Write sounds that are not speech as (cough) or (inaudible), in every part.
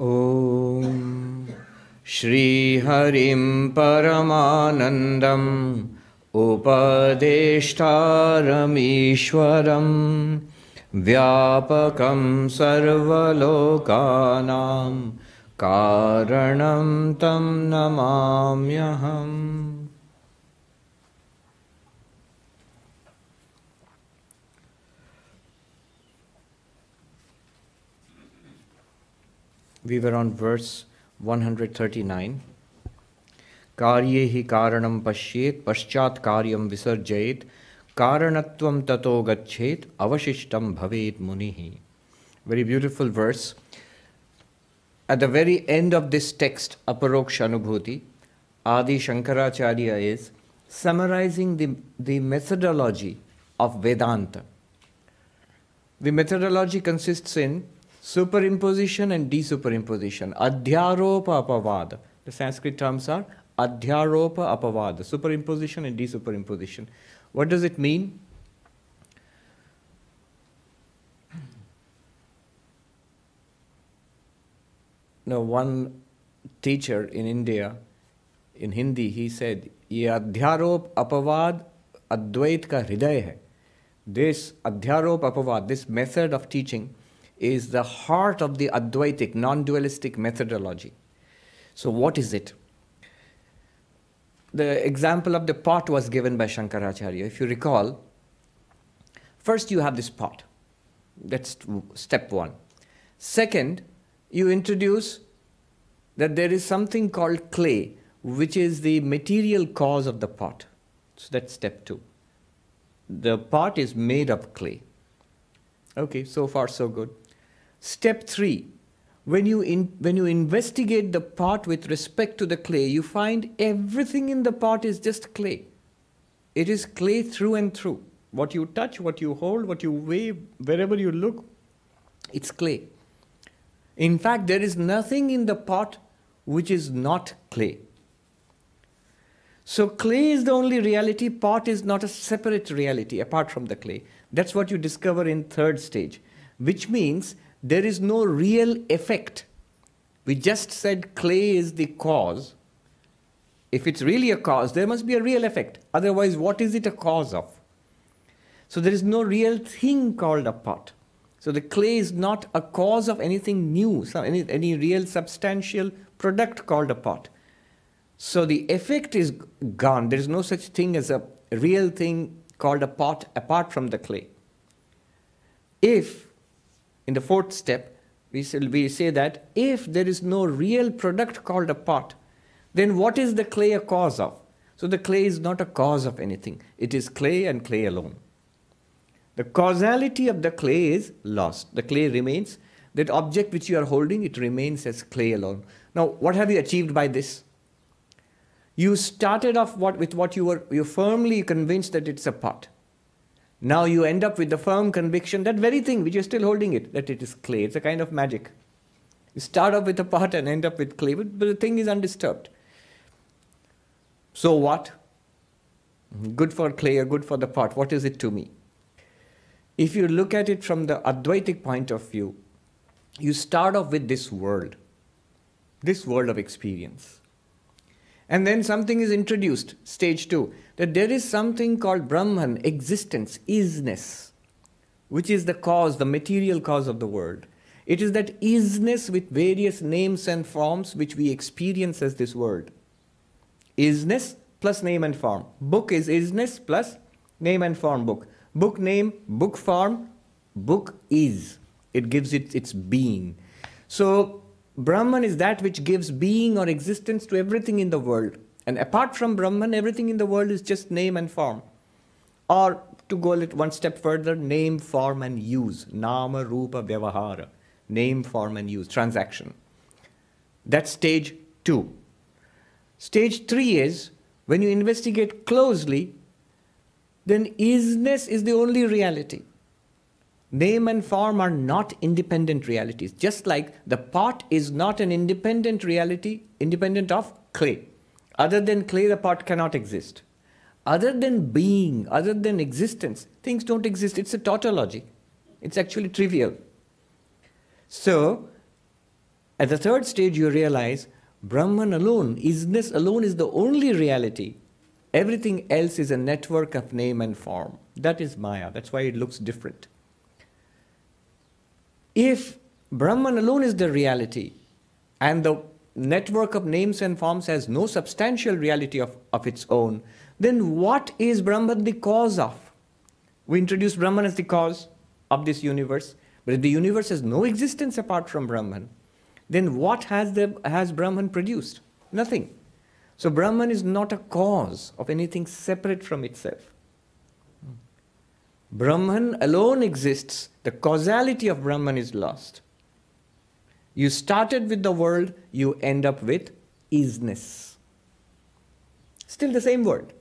ॐ श्रीहरिं परमानन्दम् उपदेष्टारमीश्वरं व्यापकं सर्वलोकानां कारणं तं नमाम्यहम् We were on verse 139. कार्ये हि कारणं पश्येत् पश्चात् कार्यं विसर्जयेत् कारणत्वं ततो गच्छेत् अवशिष्टं भवेत् मुनिः Very beautiful verse. At the very end of this text, Aparoksha Anubhuti, Adi Shankaracharya is summarizing the, the methodology of Vedanta. The methodology consists in superimposition and de superimposition अध्यारोप अपवाद द संस्कृत टर्म्स आर अध्यारोप अपवाद superimposition and de superimposition what does it mean one teacher in India in Hindi he said ये अध्यारोप अपवाद अद्वैत का हृदय है this अध्यारोप अपवाद this method of teaching is the heart of the Advaitic, non dualistic methodology. So, what is it? The example of the pot was given by Shankaracharya. If you recall, first you have this pot. That's step one. Second, you introduce that there is something called clay, which is the material cause of the pot. So, that's step two the pot is made of clay. Okay, so far so good. Step three when you, in, when you investigate the pot with respect to the clay, you find everything in the pot is just clay. It is clay through and through. What you touch, what you hold, what you weigh, wherever you look, it's clay. In fact, there is nothing in the pot which is not clay. So clay is the only reality, pot is not a separate reality apart from the clay. That's what you discover in third stage, which means there is no real effect. We just said clay is the cause. If it's really a cause, there must be a real effect. Otherwise, what is it a cause of? So there is no real thing called a pot. So the clay is not a cause of anything new, any, any real substantial product called a pot. So the effect is gone. There is no such thing as a real thing called a pot apart from the clay. If, in the fourth step, we say, we say that if there is no real product called a pot, then what is the clay a cause of? So the clay is not a cause of anything, it is clay and clay alone. The causality of the clay is lost. The clay remains. That object which you are holding, it remains as clay alone. Now, what have you achieved by this? You started off what, with what you were you firmly convinced that it's a pot. Now you end up with the firm conviction, that very thing which you're still holding it, that it is clay. It's a kind of magic. You start off with a pot and end up with clay, but, but the thing is undisturbed. So what? Good for clay or good for the pot. What is it to me? If you look at it from the Advaitic point of view, you start off with this world, this world of experience. And then something is introduced, stage two, that there is something called Brahman, existence, isness, which is the cause, the material cause of the world. It is that isness with various names and forms which we experience as this world. Isness plus name and form. Book is isness plus name and form book. Book name, book form, book is. It gives it its being. So Brahman is that which gives being or existence to everything in the world. And apart from Brahman, everything in the world is just name and form. Or to go a one step further, name, form, and use. Nama, Rupa, Vyavahara. Name, form, and use. Transaction. That's stage two. Stage three is when you investigate closely, then isness is the only reality. Name and form are not independent realities, just like the pot is not an independent reality, independent of clay. Other than clay, the pot cannot exist. Other than being, other than existence, things don't exist. It's a tautology. It's actually trivial. So, At the third stage, you realize Brahman alone, isness alone, is the only reality. Everything else is a network of name and form. That is Maya. That's why it looks different. If Brahman alone is the reality, and the network of names and forms has no substantial reality of, of its own, then what is Brahman the cause of? We introduce Brahman as the cause of this universe, but if the universe has no existence apart from Brahman, then what has, the, has Brahman produced? Nothing. So Brahman is not a cause of anything separate from itself. Brahman alone exists, the causality of Brahman is lost. You started with the world, you end up with isness. Still the same word.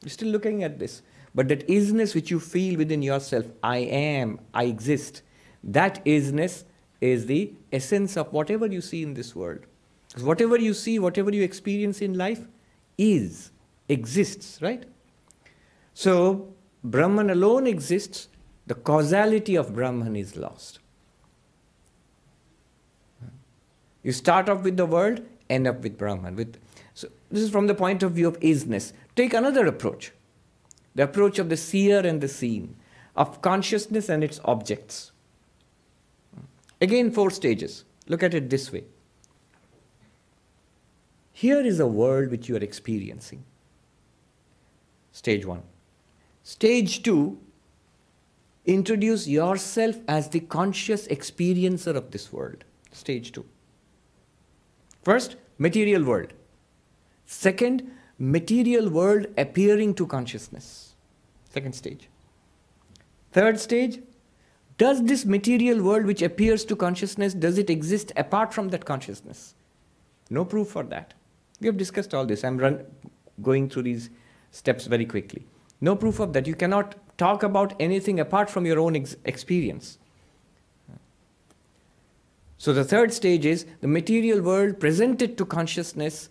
You're still looking at this. But that isness which you feel within yourself, I am, I exist, that isness is the essence of whatever you see in this world. Because whatever you see, whatever you experience in life is, exists, right? So, Brahman alone exists, the causality of Brahman is lost. You start off with the world, end up with Brahman. With, so this is from the point of view of isness. Take another approach the approach of the seer and the seen, of consciousness and its objects. Again, four stages. Look at it this way. Here is a world which you are experiencing. Stage one. Stage two, introduce yourself as the conscious experiencer of this world. Stage two. First, material world. Second, material world appearing to consciousness. Second stage. Third stage, does this material world which appears to consciousness, does it exist apart from that consciousness? No proof for that. We have discussed all this. I'm run, going through these steps very quickly. No proof of that. You cannot talk about anything apart from your own ex- experience. So the third stage is the material world presented to consciousness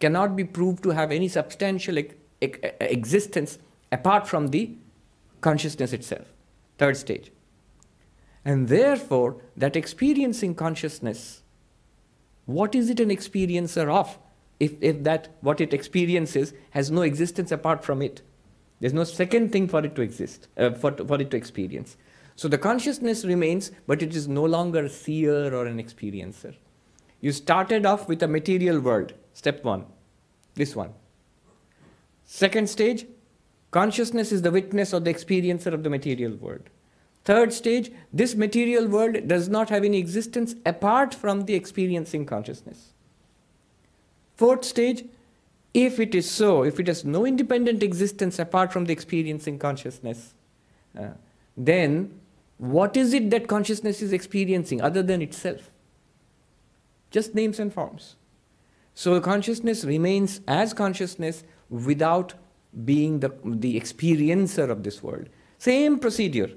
cannot be proved to have any substantial e- e- existence apart from the consciousness itself. Third stage. And therefore, that experiencing consciousness, what is it an experiencer of? If, if that what it experiences has no existence apart from it. There's no second thing for it to exist, uh, for, for it to experience. So the consciousness remains, but it is no longer a seer or an experiencer. You started off with a material world, step one, this one. Second stage, consciousness is the witness or the experiencer of the material world. Third stage, this material world does not have any existence apart from the experiencing consciousness. Fourth stage, if it is so, if it has no independent existence apart from the experiencing consciousness, uh, then what is it that consciousness is experiencing other than itself? Just names and forms. So consciousness remains as consciousness without being the, the experiencer of this world. Same procedure.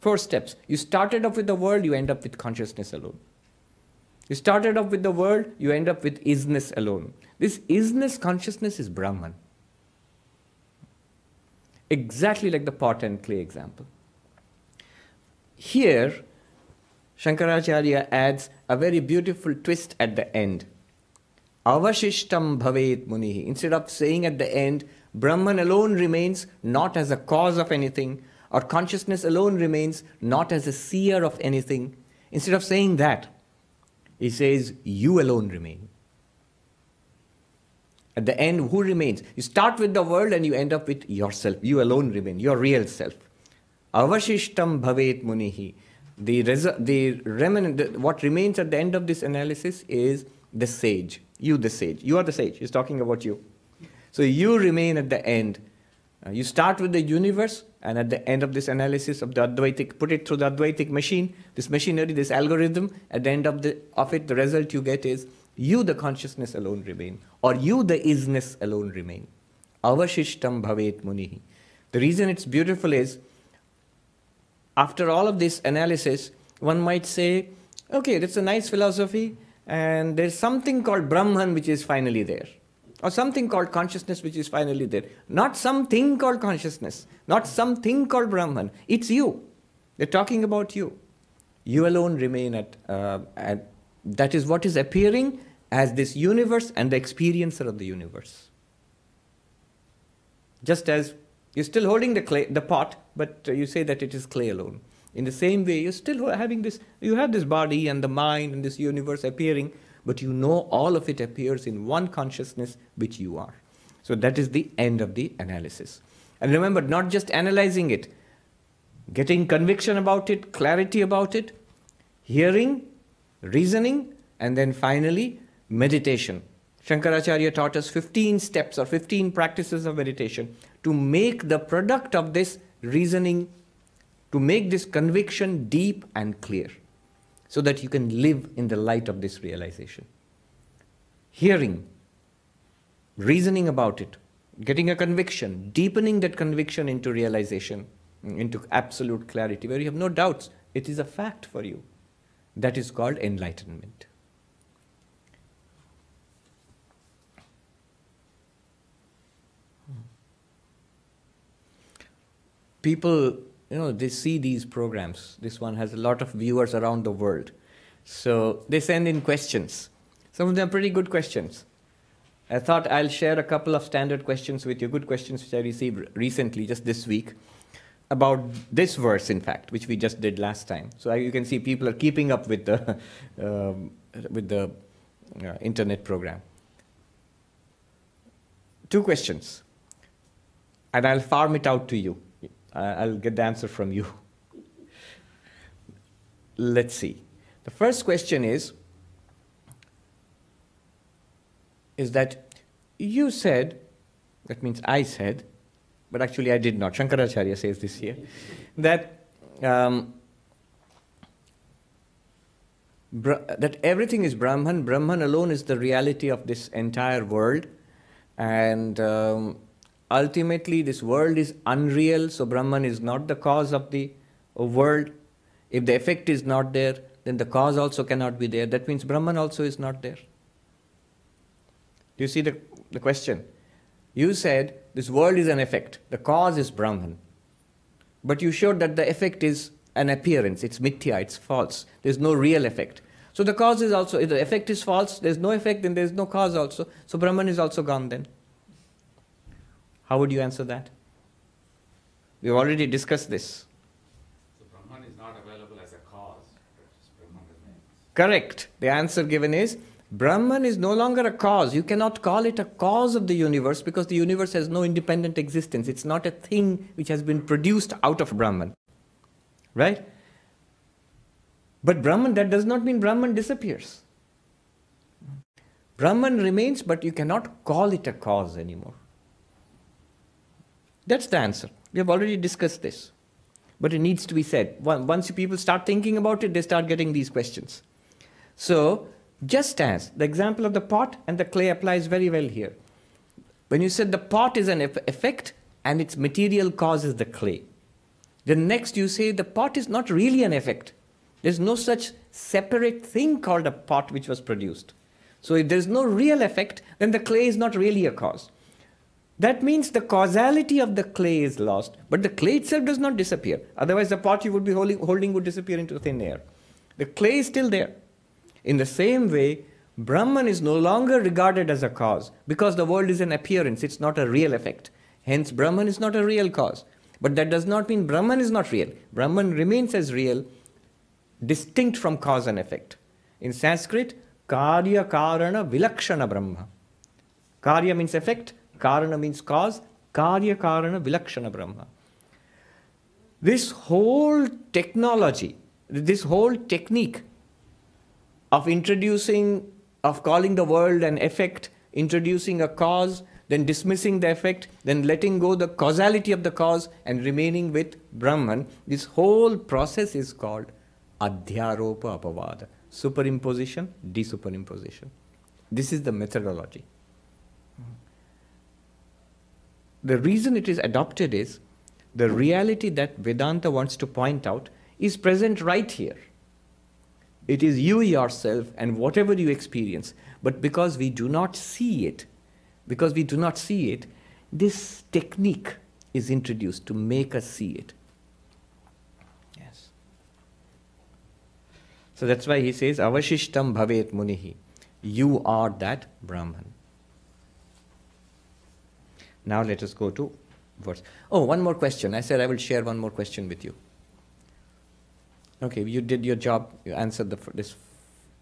Four steps. You started off with the world, you end up with consciousness alone. You started off with the world, you end up with isness alone. This isness consciousness is Brahman. Exactly like the pot and clay example. Here, Shankaracharya adds a very beautiful twist at the end. Avashishtam bhavet munihi. Instead of saying at the end, Brahman alone remains not as a cause of anything, or consciousness alone remains not as a seer of anything. Instead of saying that, he says, You alone remain. At the end, who remains? You start with the world and you end up with yourself. You alone remain, your real self. Avashishtam bhavet munihi. The, the, remin- the what remains at the end of this analysis is the sage. You, the sage. You are the sage. He's talking about you. So you remain at the end. Uh, you start with the universe, and at the end of this analysis of the Advaitic, put it through the Advaitic machine, this machinery, this algorithm, at the end of, the, of it, the result you get is you, the consciousness alone remain, or you, the isness alone remain. Avashishtam bhavet munihi. The reason it's beautiful is after all of this analysis, one might say, okay, that's a nice philosophy, and there's something called Brahman which is finally there, or something called consciousness which is finally there. Not something called consciousness, not something called Brahman. It's you. They're talking about you. You alone remain at, uh, at That is what is appearing as this universe and the experiencer of the universe. Just as you're still holding the clay, the pot, but you say that it is clay alone. In the same way, you're still having this, you have this body and the mind and this universe appearing, but you know all of it appears in one consciousness which you are. So that is the end of the analysis. And remember, not just analyzing it, getting conviction about it, clarity about it, hearing, reasoning, and then finally meditation. Shankaracharya taught us 15 steps or 15 practices of meditation to make the product of this reasoning, to make this conviction deep and clear, so that you can live in the light of this realization. Hearing, reasoning about it, getting a conviction, deepening that conviction into realization, into absolute clarity, where you have no doubts, it is a fact for you. That is called enlightenment. People, you know, they see these programs. This one has a lot of viewers around the world. So they send in questions. Some of them are pretty good questions. I thought I'll share a couple of standard questions with you, good questions which I received recently, just this week, about this verse, in fact, which we just did last time. So you can see people are keeping up with the, (laughs) um, with the uh, internet program. Two questions, and I'll farm it out to you. I'll get the answer from you. Let's see. The first question is is that you said, that means I said, but actually I did not. Shankaracharya says this here, that um, that everything is Brahman. Brahman alone is the reality of this entire world, and um, ultimately this world is unreal. So Brahman is not the cause of the world. If the effect is not there, then the cause also cannot be there. That means Brahman also is not there. Do you see the, the question? You said this world is an effect, the cause is Brahman. But you showed that the effect is an appearance, it's mithya, it's false. There's no real effect. So the cause is also, if the effect is false, there's no effect, then there's no cause also. So Brahman is also gone then. How would you answer that? We've already discussed this. So Brahman is not available as a cause. Correct. The answer given is Brahman is no longer a cause. You cannot call it a cause of the universe because the universe has no independent existence. It's not a thing which has been produced out of Brahman. Right? But Brahman, that does not mean Brahman disappears. Brahman remains, but you cannot call it a cause anymore. That's the answer. We have already discussed this. But it needs to be said. Once people start thinking about it, they start getting these questions. So, just as the example of the pot and the clay applies very well here. When you said the pot is an effect and its material causes the clay, then next you say the pot is not really an effect. There's no such separate thing called a pot which was produced. So if there's no real effect, then the clay is not really a cause. That means the causality of the clay is lost, but the clay itself does not disappear. Otherwise, the pot you would be holding, holding would disappear into thin air. The clay is still there. In the same way, Brahman is no longer regarded as a cause because the world is an appearance, it's not a real effect. Hence, Brahman is not a real cause. But that does not mean Brahman is not real. Brahman remains as real, distinct from cause and effect. In Sanskrit, Karya Karana Vilakshana Brahma. Karya means effect, Karana means cause, Karya Karana Vilakshana Brahma. This whole technology, this whole technique of introducing, of calling the world an effect, introducing a cause, then dismissing the effect, then letting go the causality of the cause and remaining with Brahman, this whole process is called Adhyaropa Apavada, superimposition, desuperimposition. This is the methodology. The reason it is adopted is the reality that Vedanta wants to point out is present right here. It is you yourself and whatever you experience. But because we do not see it, because we do not see it, this technique is introduced to make us see it. Yes. So that's why he says, Avashishtam bhavet munihi. You are that Brahman. Now let us go to verse. Oh, one more question. I said I will share one more question with you. Okay, you did your job. You answered the, this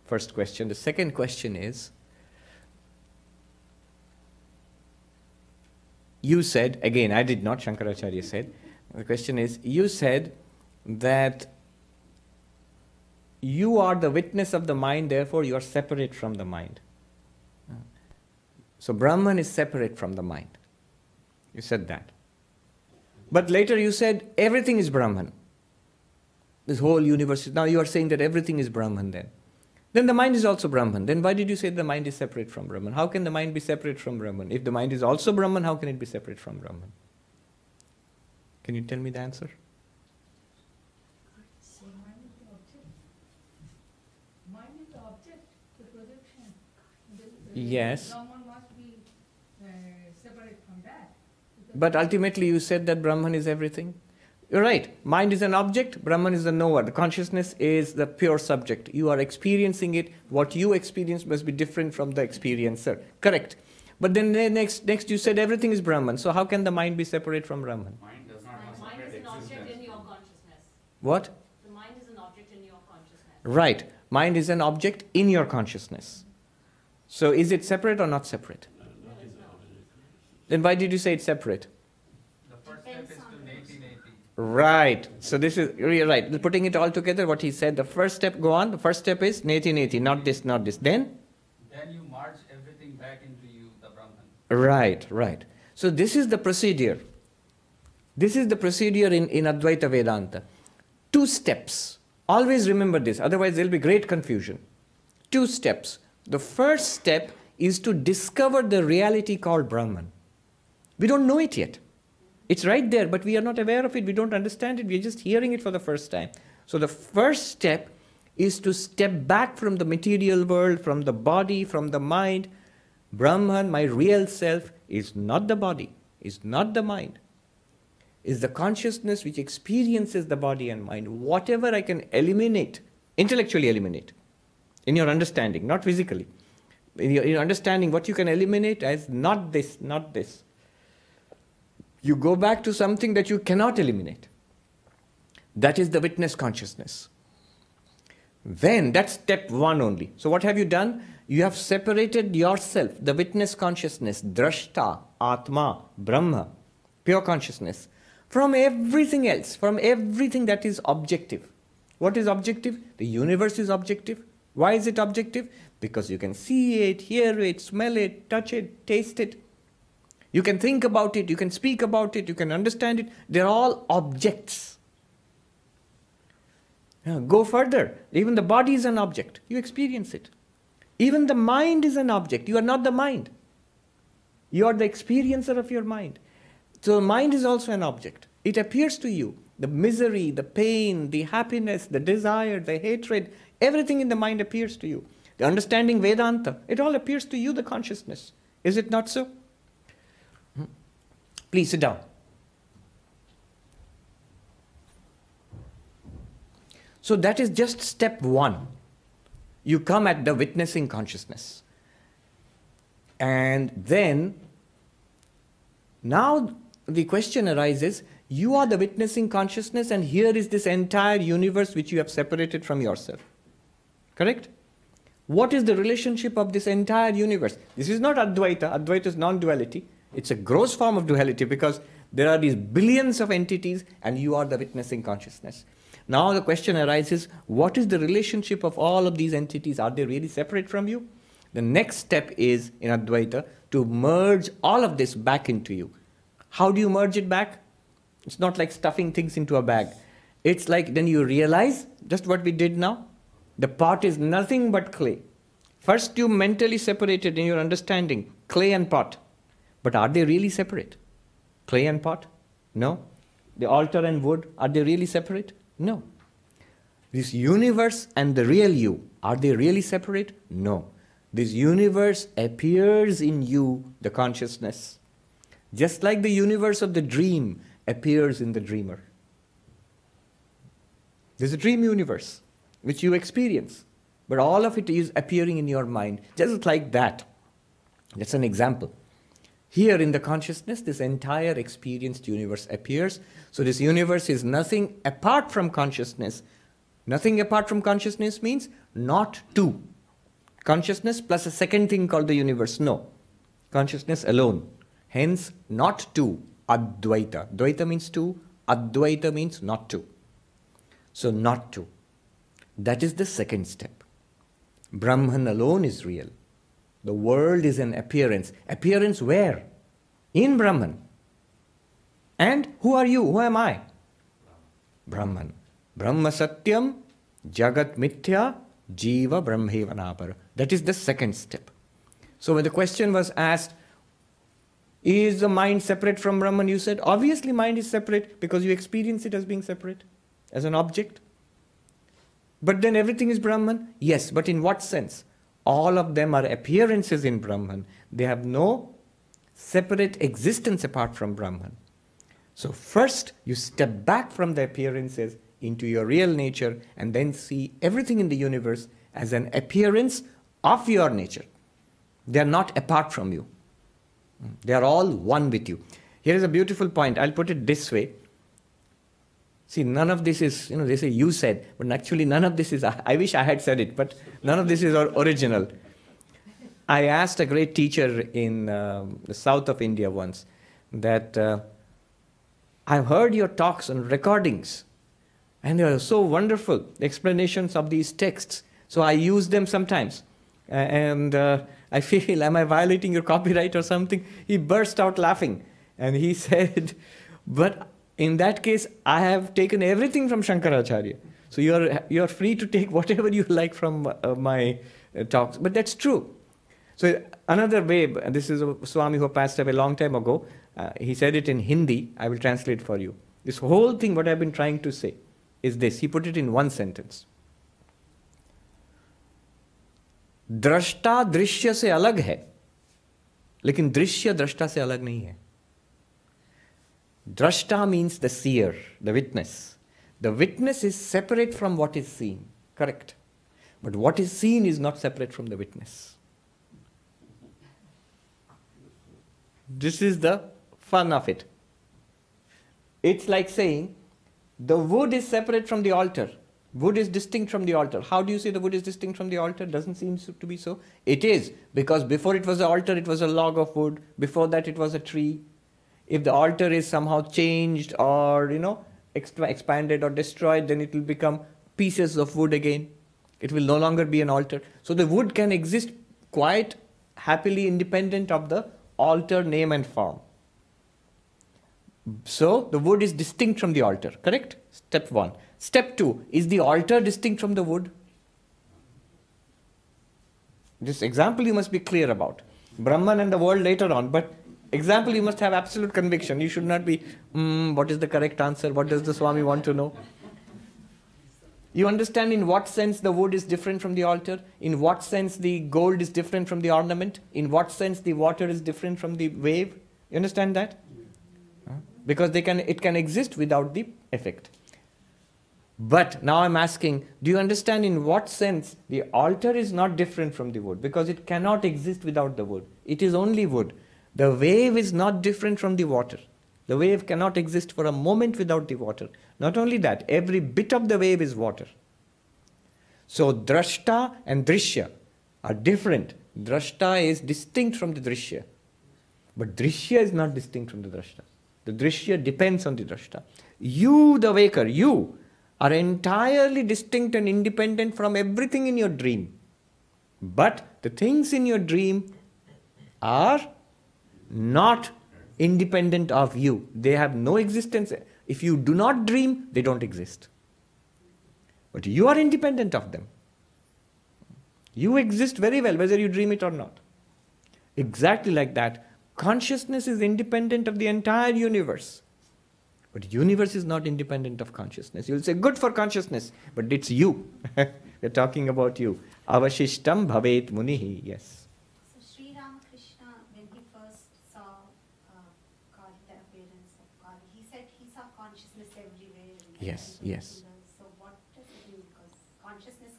first question. The second question is you said, again, I did not, Shankaracharya said. The question is, you said that you are the witness of the mind, therefore you are separate from the mind. So Brahman is separate from the mind. You said that. But later you said everything is Brahman. This whole universe. Now you are saying that everything is Brahman then. Then the mind is also Brahman. Then why did you say the mind is separate from Brahman? How can the mind be separate from Brahman? If the mind is also Brahman, how can it be separate from Brahman? Can you tell me the answer? Yes. But ultimately, you said that Brahman is everything. You're right. Mind is an object, Brahman is the knower. The consciousness is the pure subject. You are experiencing it. What you experience must be different from the experiencer. Correct. But then next, next you said everything is Brahman. So how can the mind be separate from Brahman? Mind does not have Mind is separate an object in your consciousness. What? The mind is an object in your consciousness. Right. Mind is an object in your consciousness. So is it separate or not separate? It is. Then why did you say it's separate? The first step is to the neti neti. Right. So this is you're right. Putting it all together, what he said, the first step, go on. The first step is neti neti, not this, not this. Then? Then you merge everything back into you, the Brahman. Right, right. So this is the procedure. This is the procedure in, in Advaita Vedanta. Two steps. Always remember this, otherwise there'll be great confusion. Two steps. The first step is to discover the reality called Brahman. We don't know it yet. It's right there, but we are not aware of it. We don't understand it. We're just hearing it for the first time. So the first step is to step back from the material world, from the body, from the mind. Brahman, my real self, is not the body, is not the mind, is the consciousness which experiences the body and mind. Whatever I can eliminate, intellectually eliminate, in your understanding, not physically. In your, in understanding, what you can eliminate as not this, not this. You go back to something that you cannot eliminate. That is the witness consciousness. Then that's step one only. So, what have you done? You have separated yourself, the witness consciousness, drashta, atma, brahma, pure consciousness, from everything else, from everything that is objective. What is objective? The universe is objective. Why is it objective? Because you can see it, hear it, smell it, touch it, taste it. You can think about it, you can speak about it, you can understand it. They're all objects. Yeah, go further. Even the body is an object. You experience it. Even the mind is an object. You are not the mind. You are the experiencer of your mind. So, mind is also an object. It appears to you. The misery, the pain, the happiness, the desire, the hatred, everything in the mind appears to you. The understanding Vedanta, it all appears to you, the consciousness. Is it not so? Please sit down. So that is just step one. You come at the witnessing consciousness. And then, now the question arises you are the witnessing consciousness, and here is this entire universe which you have separated from yourself. Correct? What is the relationship of this entire universe? This is not Advaita. Advaita is non duality. It's a gross form of duality because there are these billions of entities, and you are the witnessing consciousness. Now the question arises what is the relationship of all of these entities? Are they really separate from you? The next step is in Advaita to merge all of this back into you. How do you merge it back? It's not like stuffing things into a bag. It's like then you realize just what we did now. The pot is nothing but clay. First, you mentally separated in your understanding clay and pot. But are they really separate? Clay and pot? No. The altar and wood, are they really separate? No. This universe and the real you, are they really separate? No. This universe appears in you, the consciousness. Just like the universe of the dream appears in the dreamer. There's a dream universe. which you experience. But all of it is appearing in your mind, just like that. That's an example. Here in the consciousness, this entire experienced universe appears. So, this universe is nothing apart from consciousness. Nothing apart from consciousness means not two. Consciousness plus a second thing called the universe. No. Consciousness alone. Hence, not two. Advaita. Dvaita means two. Advaita means not two. So, not two. That is the second step. Brahman alone is real. The world is an appearance. Appearance where? In Brahman. And who are you? Who am I? Brahman. Brahma Satyam, Jagat Mithya, Jiva Brahmevanapara. That is the second step. So when the question was asked, is the mind separate from Brahman? You said, obviously, mind is separate because you experience it as being separate, as an object. But then everything is Brahman? Yes, but in what sense? All of them are appearances in Brahman. They have no separate existence apart from Brahman. So, first you step back from the appearances into your real nature and then see everything in the universe as an appearance of your nature. They are not apart from you, they are all one with you. Here is a beautiful point. I'll put it this way. See, none of this is, you know, they say you said, but actually none of this is, I wish I had said it, but none of this is original. I asked a great teacher in um, the south of India once that uh, I've heard your talks and recordings, and they are so wonderful explanations of these texts. So I use them sometimes. Uh, and I (laughs) feel, am I violating your copyright or something? He burst out laughing. And he (laughs) said, But in that case, I have taken everything from Shankaracharya. So you are, you are free to take (laughs) whatever you like from uh, my uh, talks. But that's true. So another way, this is a Swami who passed away a long time ago. Uh, he said it in Hindi. I will translate for you. This whole thing, what I've been trying to say, is this. He put it in one sentence. दृष्टा दृश्य से अलग है लेकिन दृश्य दृष्टा से अलग नहीं है Drashta means the seer, the witness. The witness is separate from what is seen, correct? But what is seen is not separate from the witness. This is the fun of it. It's like saying the wood is separate from the altar. Wood is distinct from the altar. How do you say the wood is distinct from the altar? Doesn't seem to be so. It is, because before it was an altar, it was a log of wood. Before that, it was a tree if the altar is somehow changed or you know expanded or destroyed then it will become pieces of wood again. It will no longer be an altar. So the wood can exist quite happily independent of the altar name and form. So the wood is distinct from the altar correct? Step 1 step 2 is the altar distinct from the wood? This example you must be clear about. Brahman and the world later on but Example, you must have absolute conviction. You should not be, mm, what is the correct answer? What does the Swami want to know? You understand in what sense the wood is different from the altar? In what sense the gold is different from the ornament? In what sense the water is different from the wave? You understand that? Because they can, it can exist without the effect. But now I'm asking, do you understand in what sense the altar is not different from the wood? Because it cannot exist without the wood. It is only wood. The wave is not different from the water. The wave cannot exist for a moment without the water. Not only that, every bit of the wave is water. So, drashta and drishya are different. Drashta is distinct from the drishya. But drishya is not distinct from the drashta. The drishya depends on the drashta. You, the waker, you, are entirely distinct and independent from everything in your dream. But the things in your dream are not independent of you. They have no existence. If you do not dream, they don't exist. But you are independent of them. You exist very well, whether you dream it or not. Exactly like that, consciousness is independent of the entire universe. But universe is not independent of consciousness. You'll say, good for consciousness, but it's you. (laughs) We're talking about you. Avashishtam bhavet munihi. Yes. Yes, yes. So what does it mean? Because consciousness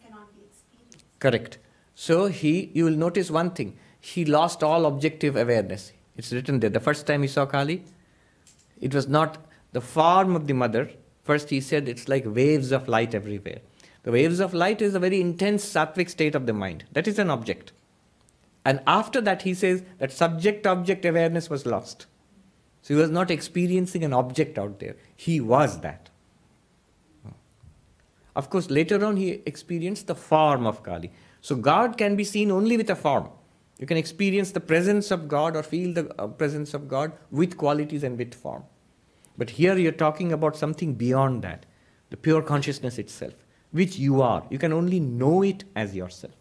Correct. So he, you will notice one thing. He lost all objective awareness. It's written there. The first time he saw Kali, it was not the form of the mother. First he said it's like waves of light everywhere. The waves of light is a very intense sattvic state of the mind. That is an object. And after that he says that subject object awareness was lost. So he was not experiencing an object out there. He was that. Of course, later on he experienced the form of Kali. So God can be seen only with a form. You can experience the presence of God or feel the uh, presence of God with qualities and with form. But here you're talking about something beyond that, the pure consciousness itself, which you are. You can only know it as yourself.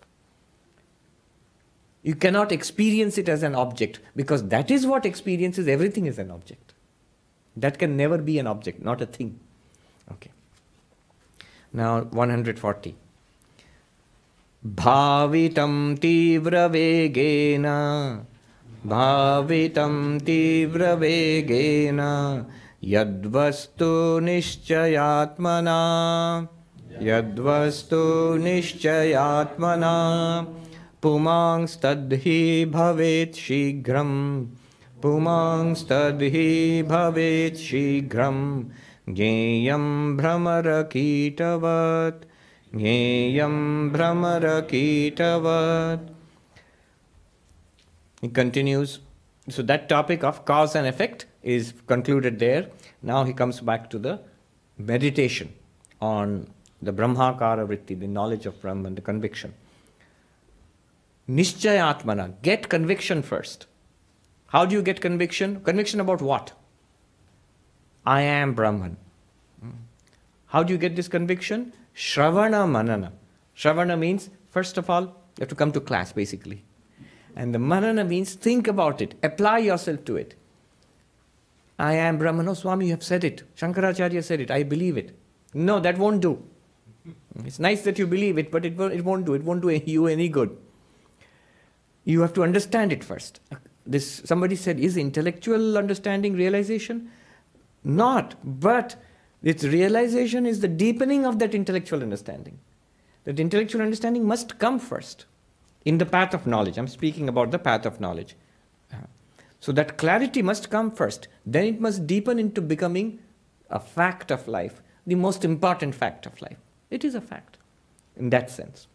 You cannot experience it as an object because that is what experiences everything is an object. That can never be an object, not a thing. Okay. Now 140. भावितं तीव्रवेगेन भावितं तीव्रवेगेन यद्वस्तु निश्चयात्मना यद्वस्तु निश्चयात्मना पुमांस्तद्धि भवेत् शीघ्रं पुमांस्तद्धि भवेत् शीघ्रं ज्ञेयं भ्रमरकीटवत् ज्ञेयं भ्रमरकीटवत् He continues. So that topic of cause and effect is concluded there. Now he comes back to the meditation on the Brahmakara Vritti, the knowledge of Brahman, the conviction. Nishchayatmana, get conviction first. How do you get conviction? Conviction about what? I am Brahman. How do you get this conviction? Shravana Manana. Shravana means, first of all, you have to come to class basically. And the Manana means think about it, apply yourself to it. I am Brahman. Oh, Swami, you have said it. Shankaracharya said it. I believe it. No, that won't do. It's nice that you believe it, but it won't, it won't do. It won't do (laughs) you any good. You have to understand it first. This somebody said, is intellectual understanding realization? Not, but its realization is the deepening of that intellectual understanding. That intellectual understanding must come first in the path of knowledge. I'm speaking about the path of knowledge. Uh-huh. So that clarity must come first. Then it must deepen into becoming a fact of life, the most important fact of life. It is a fact in that sense.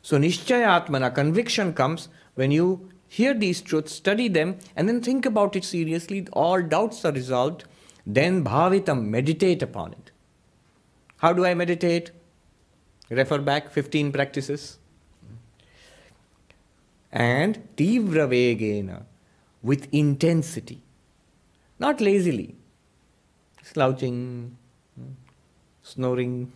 So Nishchaya Atmana, conviction comes when you hear these truths, study them, and then think about it seriously. All doubts are resolved. Then bhavitam, meditate upon it. How do I meditate? Refer back 15 practices. And tivra vegena, with intensity, not lazily, slouching, snoring,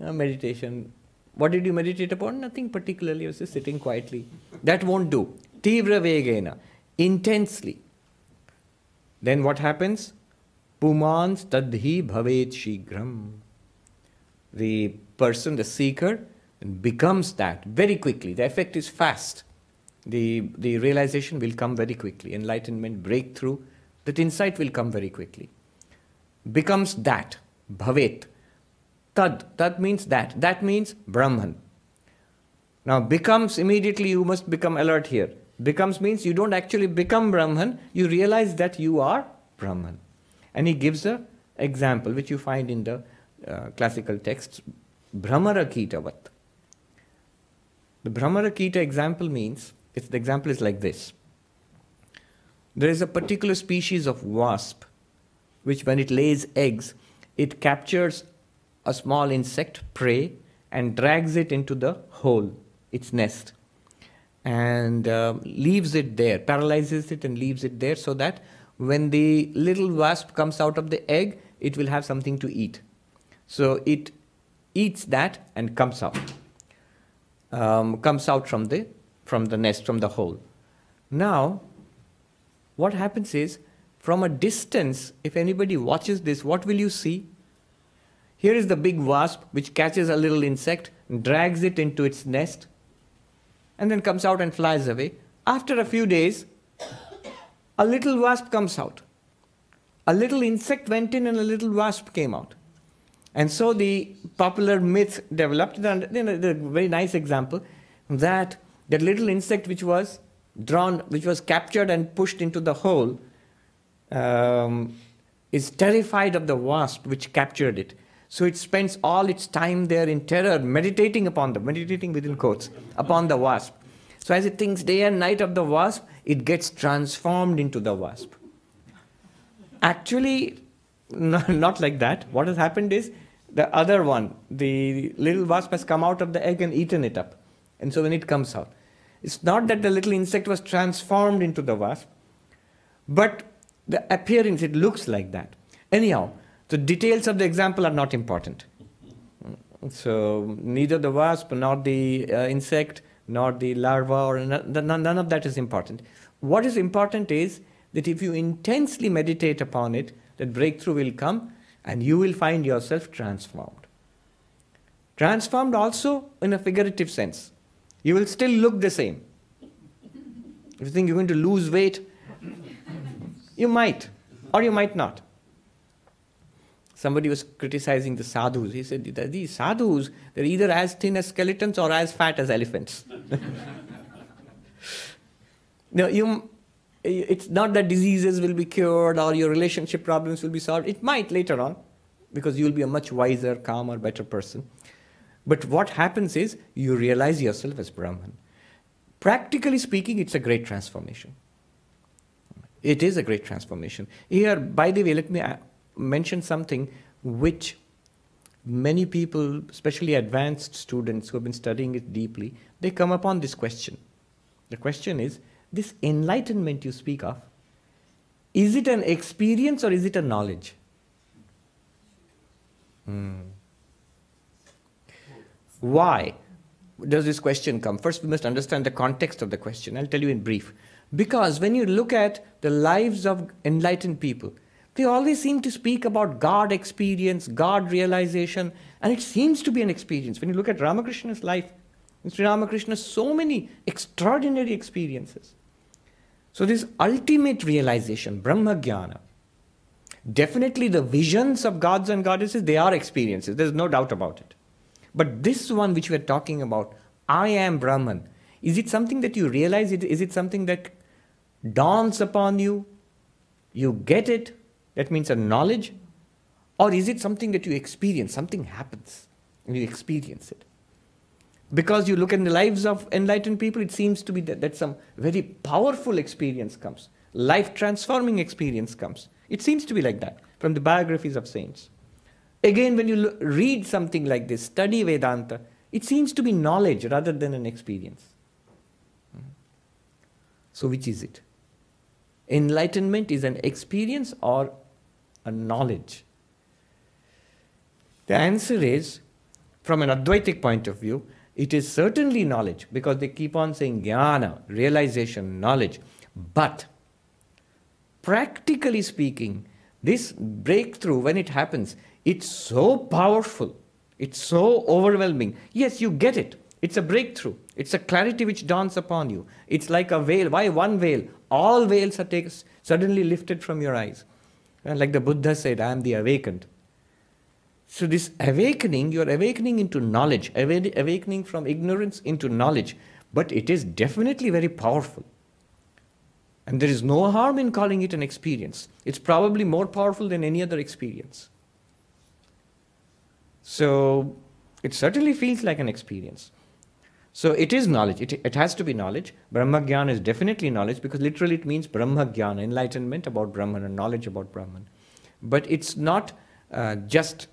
uh, meditation. What did you meditate upon? Nothing particularly, I was just sitting quietly. That won't do. Tivra vegena, intensely. Then what happens? Pumans tadhi bhavet shigram. The person, the seeker, becomes that very quickly. The effect is fast. The, the realization will come very quickly. Enlightenment, breakthrough, that insight will come very quickly. Becomes that, bhavet. Tad, tad means that. That means Brahman. Now, becomes immediately you must become alert here. Becomes means you don't actually become Brahman, you realize that you are Brahman. And he gives a example which you find in the uh, classical texts, Bhramara Kitavat. The Bhramara Kita example means, if the example is like this. There is a particular species of wasp which when it lays eggs, it captures a small insect prey and drags it into the hole, its nest and uh, leaves it there, paralyzes it and leaves it there so that when the little wasp comes out of the egg, it will have something to eat. So it eats that and comes out, um, comes out from the from the nest, from the hole. Now, what happens is, from a distance, if anybody watches this, what will you see? Here is the big wasp which catches a little insect, drags it into its nest, and then comes out and flies away. After a few days, a little wasp comes out. A little insect went in and a little wasp came out. And so the popular myth developed, and you know, the very nice example, that that little insect which was drawn, which was captured and pushed into the hole, um, is terrified of the wasp which captured it. So it spends all its time there in terror, meditating upon the, meditating within quotes, upon the wasp. So as it thinks day and night of the wasp, it gets transformed into the wasp. Actually, (laughs) not like that. What has happened is the other one, the little wasp has come out of the egg and eaten it up. And so when it comes out, it's not that the little insect was transformed into the wasp, but the appearance, it looks like that. Anyhow, the details of the example are not important. So neither the wasp, nor the uh, insect, nor the larva, or none, of that is important. What is important is that if you intensely meditate upon it, that breakthrough will come and you will find yourself transformed. Transformed also in a figurative sense. You will still look the same. If you think you're going to lose weight, you might, or you might not. Somebody was criticizing the sadhus. He said, These sadhus, they're either as thin as skeletons or as fat as elephants. (laughs) no, you, it's not that diseases will be cured or your relationship problems will be solved. It might later on, because you'll be a much wiser, calmer, better person. But what happens is you realize yourself as Brahman. Practically speaking, it's a great transformation. It is a great transformation. Here, by the way, let me mention something which many people, especially advanced students who have been studying it deeply, they come upon this question. The question is this enlightenment you speak of, is it an experience or is it a knowledge? Hmm. Why does this question come? First, we must understand the context of the question. I'll tell you in brief. Because when you look at the lives of enlightened people, they always seem to speak about God experience, God realization, and it seems to be an experience. When you look at Ramakrishna's life, Sri Ramakrishna, has so many extraordinary experiences. So, this ultimate realization, Brahma Jnana, definitely the visions of gods and goddesses, they are experiences, there's no doubt about it. But this one which we're talking about, I am Brahman, is it something that you realize? Is it something that dawns upon you? You get it? That means a knowledge? Or is it something that you experience? Something happens and you experience it. Because you look in the lives of enlightened people, it seems to be that, that some very powerful experience comes, life transforming experience comes. It seems to be like that from the biographies of saints. Again, when you read something like this, study Vedanta, it seems to be knowledge rather than an experience. So, which is it? Enlightenment is an experience or a knowledge? The answer is, from an Advaitic point of view, it is certainly knowledge because they keep on saying jnana, realization, knowledge. But practically speaking, this breakthrough, when it happens, it's so powerful, it's so overwhelming. Yes, you get it. It's a breakthrough. It's a clarity which dawns upon you. It's like a veil. Why one veil? All veils are take, suddenly lifted from your eyes. And like the Buddha said, I am the awakened. So, this awakening, you're awakening into knowledge, awakening from ignorance into knowledge. But it is definitely very powerful. And there is no harm in calling it an experience. It's probably more powerful than any other experience. So, it certainly feels like an experience. So, it is knowledge. It, it has to be knowledge. Brahma Jnana is definitely knowledge because literally it means Brahma Jnana, enlightenment about Brahman and knowledge about Brahman. But it's not uh, just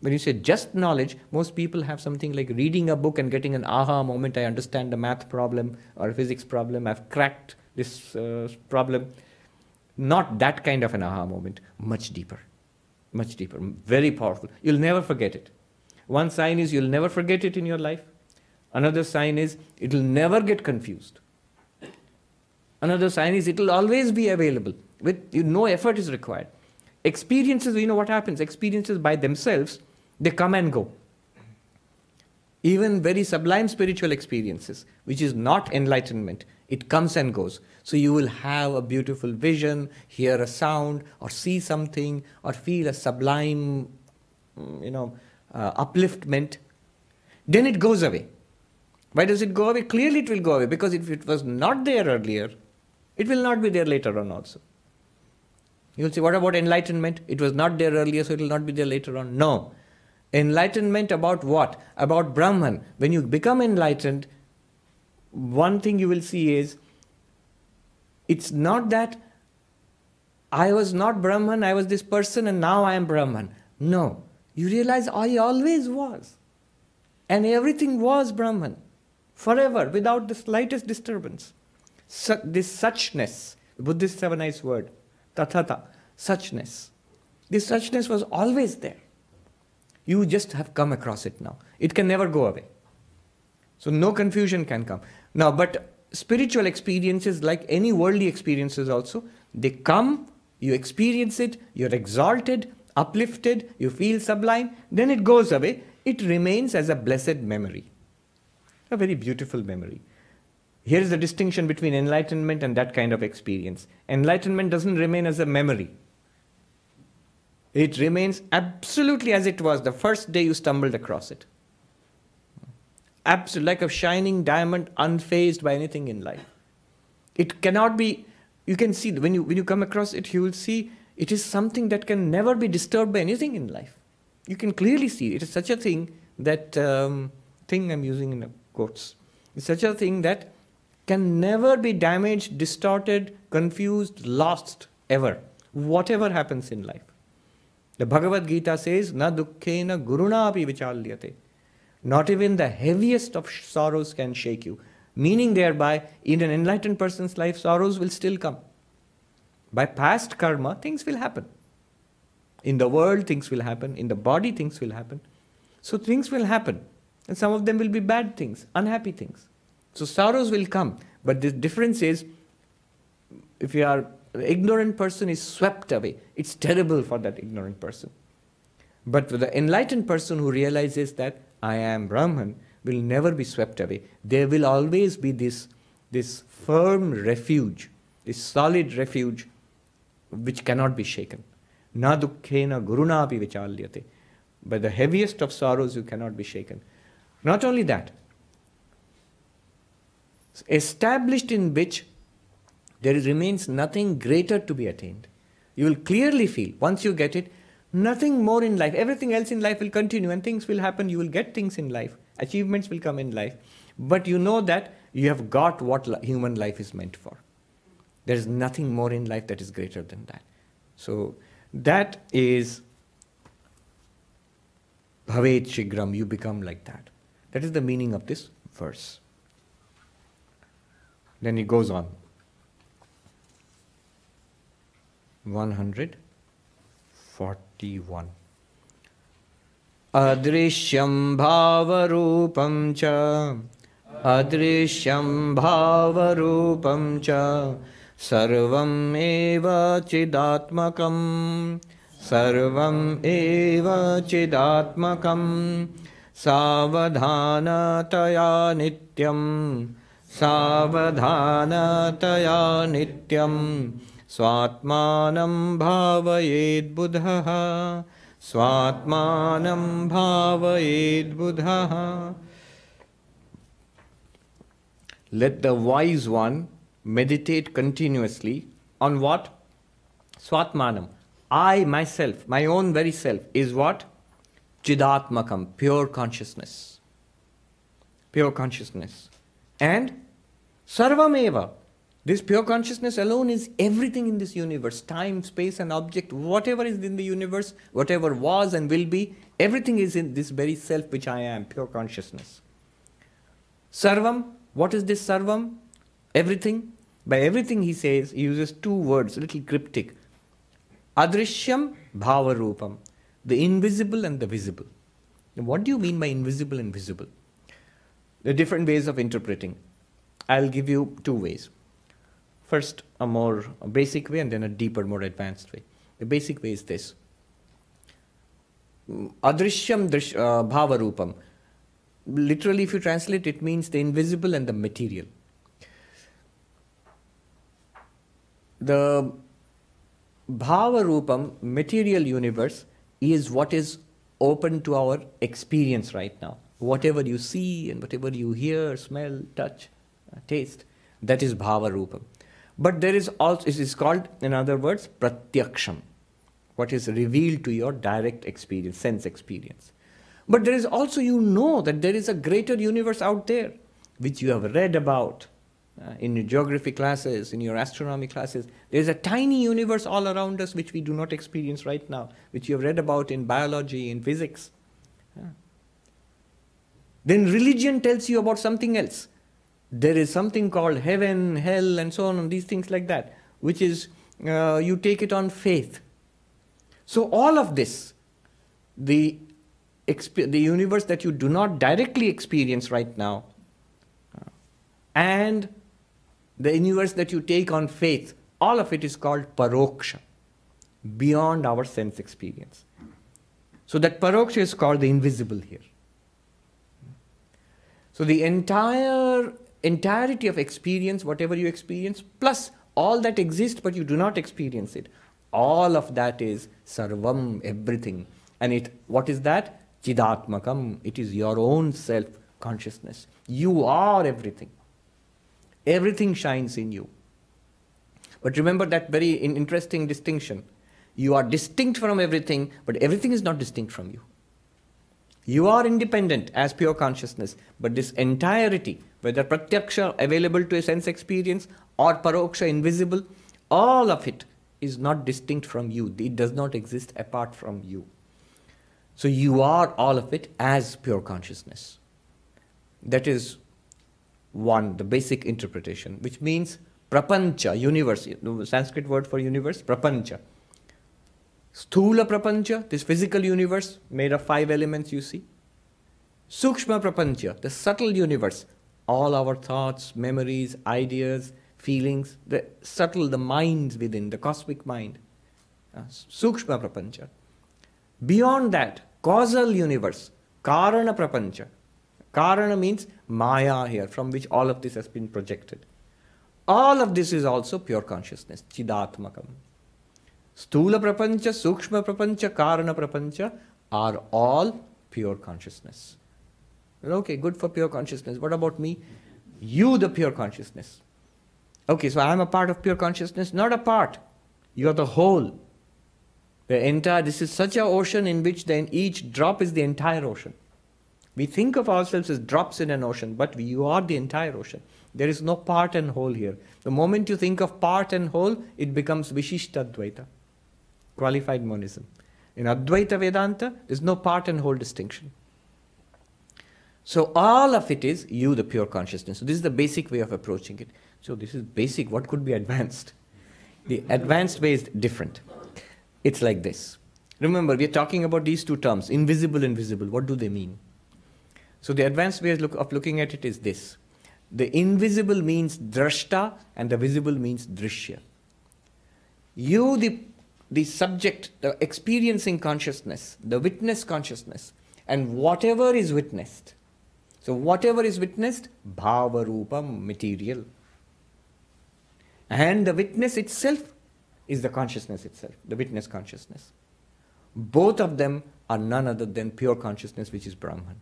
when you say just knowledge, most people have something like reading a book and getting an aha moment. I understand a math problem or a physics problem. I've cracked this uh, problem. Not that kind of an aha moment, much deeper. Much deeper, very powerful. You'll never forget it. One sign is you'll never forget it in your life. Another sign is it'll never get confused. Another sign is it'll always be available with no effort is required. Experiences, you know what happens? Experiences by themselves they come and go. Even very sublime spiritual experiences, which is not enlightenment, it comes and goes. So you will have a beautiful vision, hear a sound, or see something, or feel a sublime mm, you know, uh, upliftment, then it goes away. Why does it go away? Clearly, it will go away because if it was not there earlier, it will not be there later on also. You will say, what about enlightenment? It was not there earlier, so it will not be there later on. No. Enlightenment about what? About Brahman. When you become enlightened, one thing you will see is it's not that I was not Brahman, I was this person, and now I am Brahman. No. You realize I always was. And everything was Brahman. Forever, without the slightest disturbance. Su- this suchness, Buddhist a nice word, tathata, suchness. This suchness was always there. You just have come across it now. It can never go away. So no confusion can come. Now, but spiritual experiences, like any worldly experiences also, they come, you experience it, you're exalted, uplifted, you feel sublime, then it goes away. It remains as a blessed memory. A very beautiful memory. Here is the distinction between enlightenment and that kind of experience. Enlightenment doesn't remain as a memory. It remains absolutely as it was the first day you stumbled across it. Absolutely, like a shining diamond, unfazed by anything in life. It cannot be, you can see, when you, when you come across it, you will see it is something that can never be disturbed by anything in life. You can clearly see it is such a thing that, um, thing I'm using in quotes, it's such a thing that can never be damaged, distorted, confused, lost, ever, whatever happens in life. The Bhagavad Gita says, Na dukkhena gurunapi vichalyate. Not even the heaviest of sorrows can shake you. Meaning thereby, in an enlightened person's life, sorrows will still come. By past karma, things will happen. In the world, things will happen. In the body, things will happen. So things will happen. And some of them will be bad things, unhappy things. So sorrows will come. But the difference is, if you are an ignorant person is swept away. It's terrible for that ignorant person. But for the enlightened person who realizes that I am Brahman will never be swept away. There will always be this, this firm refuge, this solid refuge which cannot be shaken. Na dukkhena gurunapi vichalyate. By the heaviest of sorrows, you cannot be shaken. Not only that, established in which there remains nothing greater to be attained. You will clearly feel, once you get it, nothing more in life. Everything else in life will continue and things will happen. You will get things in life. Achievements will come in life. But you know that you have got what human life is meant for. There is nothing more in life that is greater than that. So that is Bhavet Shigram, you become like that. That is the meaning of this verse. Then he goes on. 141 अदृश्यं भावरूपं च अदृश्यं भावरूपं च सर्वम् एव चिदात्मकं सर्वम् एव चिदात्मकं सावधानतया नित्यं सावधानतया नित्यं स्वात्मानं भावयेद्बुधः स्वात्मानं भावयेद्बुधः Let the wise one meditate continuously on what? Swatmanam. I, myself, my own very self, is what? Chidatmakam, pure consciousness. Pure consciousness. And Sarvameva. This pure consciousness alone is everything in this universe time, space, and object. Whatever is in the universe, whatever was and will be, everything is in this very self which I am, pure consciousness. Sarvam, what is this sarvam? Everything. By everything he says, he uses two words, a little cryptic. Adrishyam bhavarupam, the invisible and the visible. Now, what do you mean by invisible and visible? Are different ways of interpreting. I'll give you two ways. First, a more basic way, and then a deeper, more advanced way. The basic way is this Adrishyam drish, uh, bhavarupam. Literally, if you translate, it means the invisible and the material. The bhavarupam, material universe, is what is open to our experience right now. Whatever you see and whatever you hear, smell, touch, uh, taste, that is bhava rupam. But there is also, it is called, in other words, pratyaksham, what is revealed to your direct experience, sense experience. But there is also, you know that there is a greater universe out there, which you have read about uh, in your geography classes, in your astronomy classes. There is a tiny universe all around us which we do not experience right now, which you have read about in biology, in physics. Yeah. Then religion tells you about something else. There is something called heaven, hell, and so on, and these things like that, which is uh, you take it on faith. So, all of this, the, the universe that you do not directly experience right now, uh, and the universe that you take on faith, all of it is called paroksha, beyond our sense experience. So that paroksha is called the invisible here. So the entire entirety of experience, whatever you experience, plus all that exists but you do not experience it, all of that is sarvam, everything. And it what is that? Chidatmakam. It is your own self consciousness. You are everything. Everything shines in you. But remember that very interesting distinction. You are distinct from everything, but everything is not distinct from you. You are independent as pure consciousness, but this entirety, whether pratyaksha available to a sense experience or paroksha invisible, all of it is not distinct from you. It does not exist apart from you. So you are all of it as pure consciousness. That is one, the basic interpretation, which means prapancha, universe, the Sanskrit word for universe, prapancha. Sthula prapancha, this physical universe made of five elements you see. Sukshma prapancha, the subtle universe, all our thoughts, memories, ideas, feelings, the subtle, the minds within, the cosmic mind. Uh, Sukshma prapancha. Beyond that, causal universe, Karana prapancha, Karana means Maya here, from which all of this has been projected. All of this is also pure consciousness, Chidatmakam. Stula Prapancha, Sukshma Prapancha, Karana Prapancha are all pure consciousness. Okay, good for pure consciousness. What about me? You, the pure consciousness. Okay, so I am a part of pure consciousness, not a part. You are the whole. The entire, this is such an ocean in which then each drop is the entire ocean. We think of ourselves as drops in an ocean, but you are the entire ocean. There is no part and whole here. The moment you think of part and whole, it becomes Vishishtadvaita, qualified monism. In Advaita Vedanta, there's no part and whole distinction. So all of it is you, the pure consciousness. So this is the basic way of approaching it. So this is basic. What could be advanced? The advanced way is different. It's like this. Remember, we are talking about these two terms, invisible and visible. What do they mean? So the advanced way of looking at it is this. The invisible means drashta and the visible means drishya. You, the, the subject, the experiencing consciousness, the witness consciousness, and whatever is witnessed. So whatever is witnessed, bhava rupam, material. And the witness itself is the consciousness itself, the witness consciousness. Both of them are none other than pure consciousness, which is Brahman.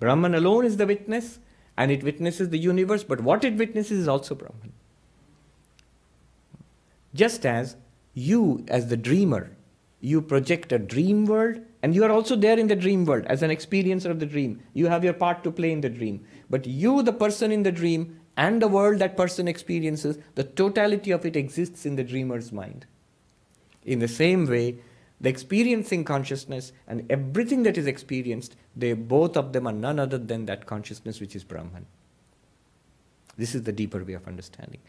Brahman alone is the witness and it witnesses the universe, but what it witnesses is also Brahman. Just as you, as the dreamer, you project a dream world and you are also there in the dream world as an experiencer of the dream. You have your part to play in the dream. But you, the person in the dream, and the world that person experiences, the totality of it exists in the dreamer's mind. In the same way, the experiencing consciousness and everything that is experienced, they both of them are none other than that consciousness which is Brahman. This is the deeper way of understanding.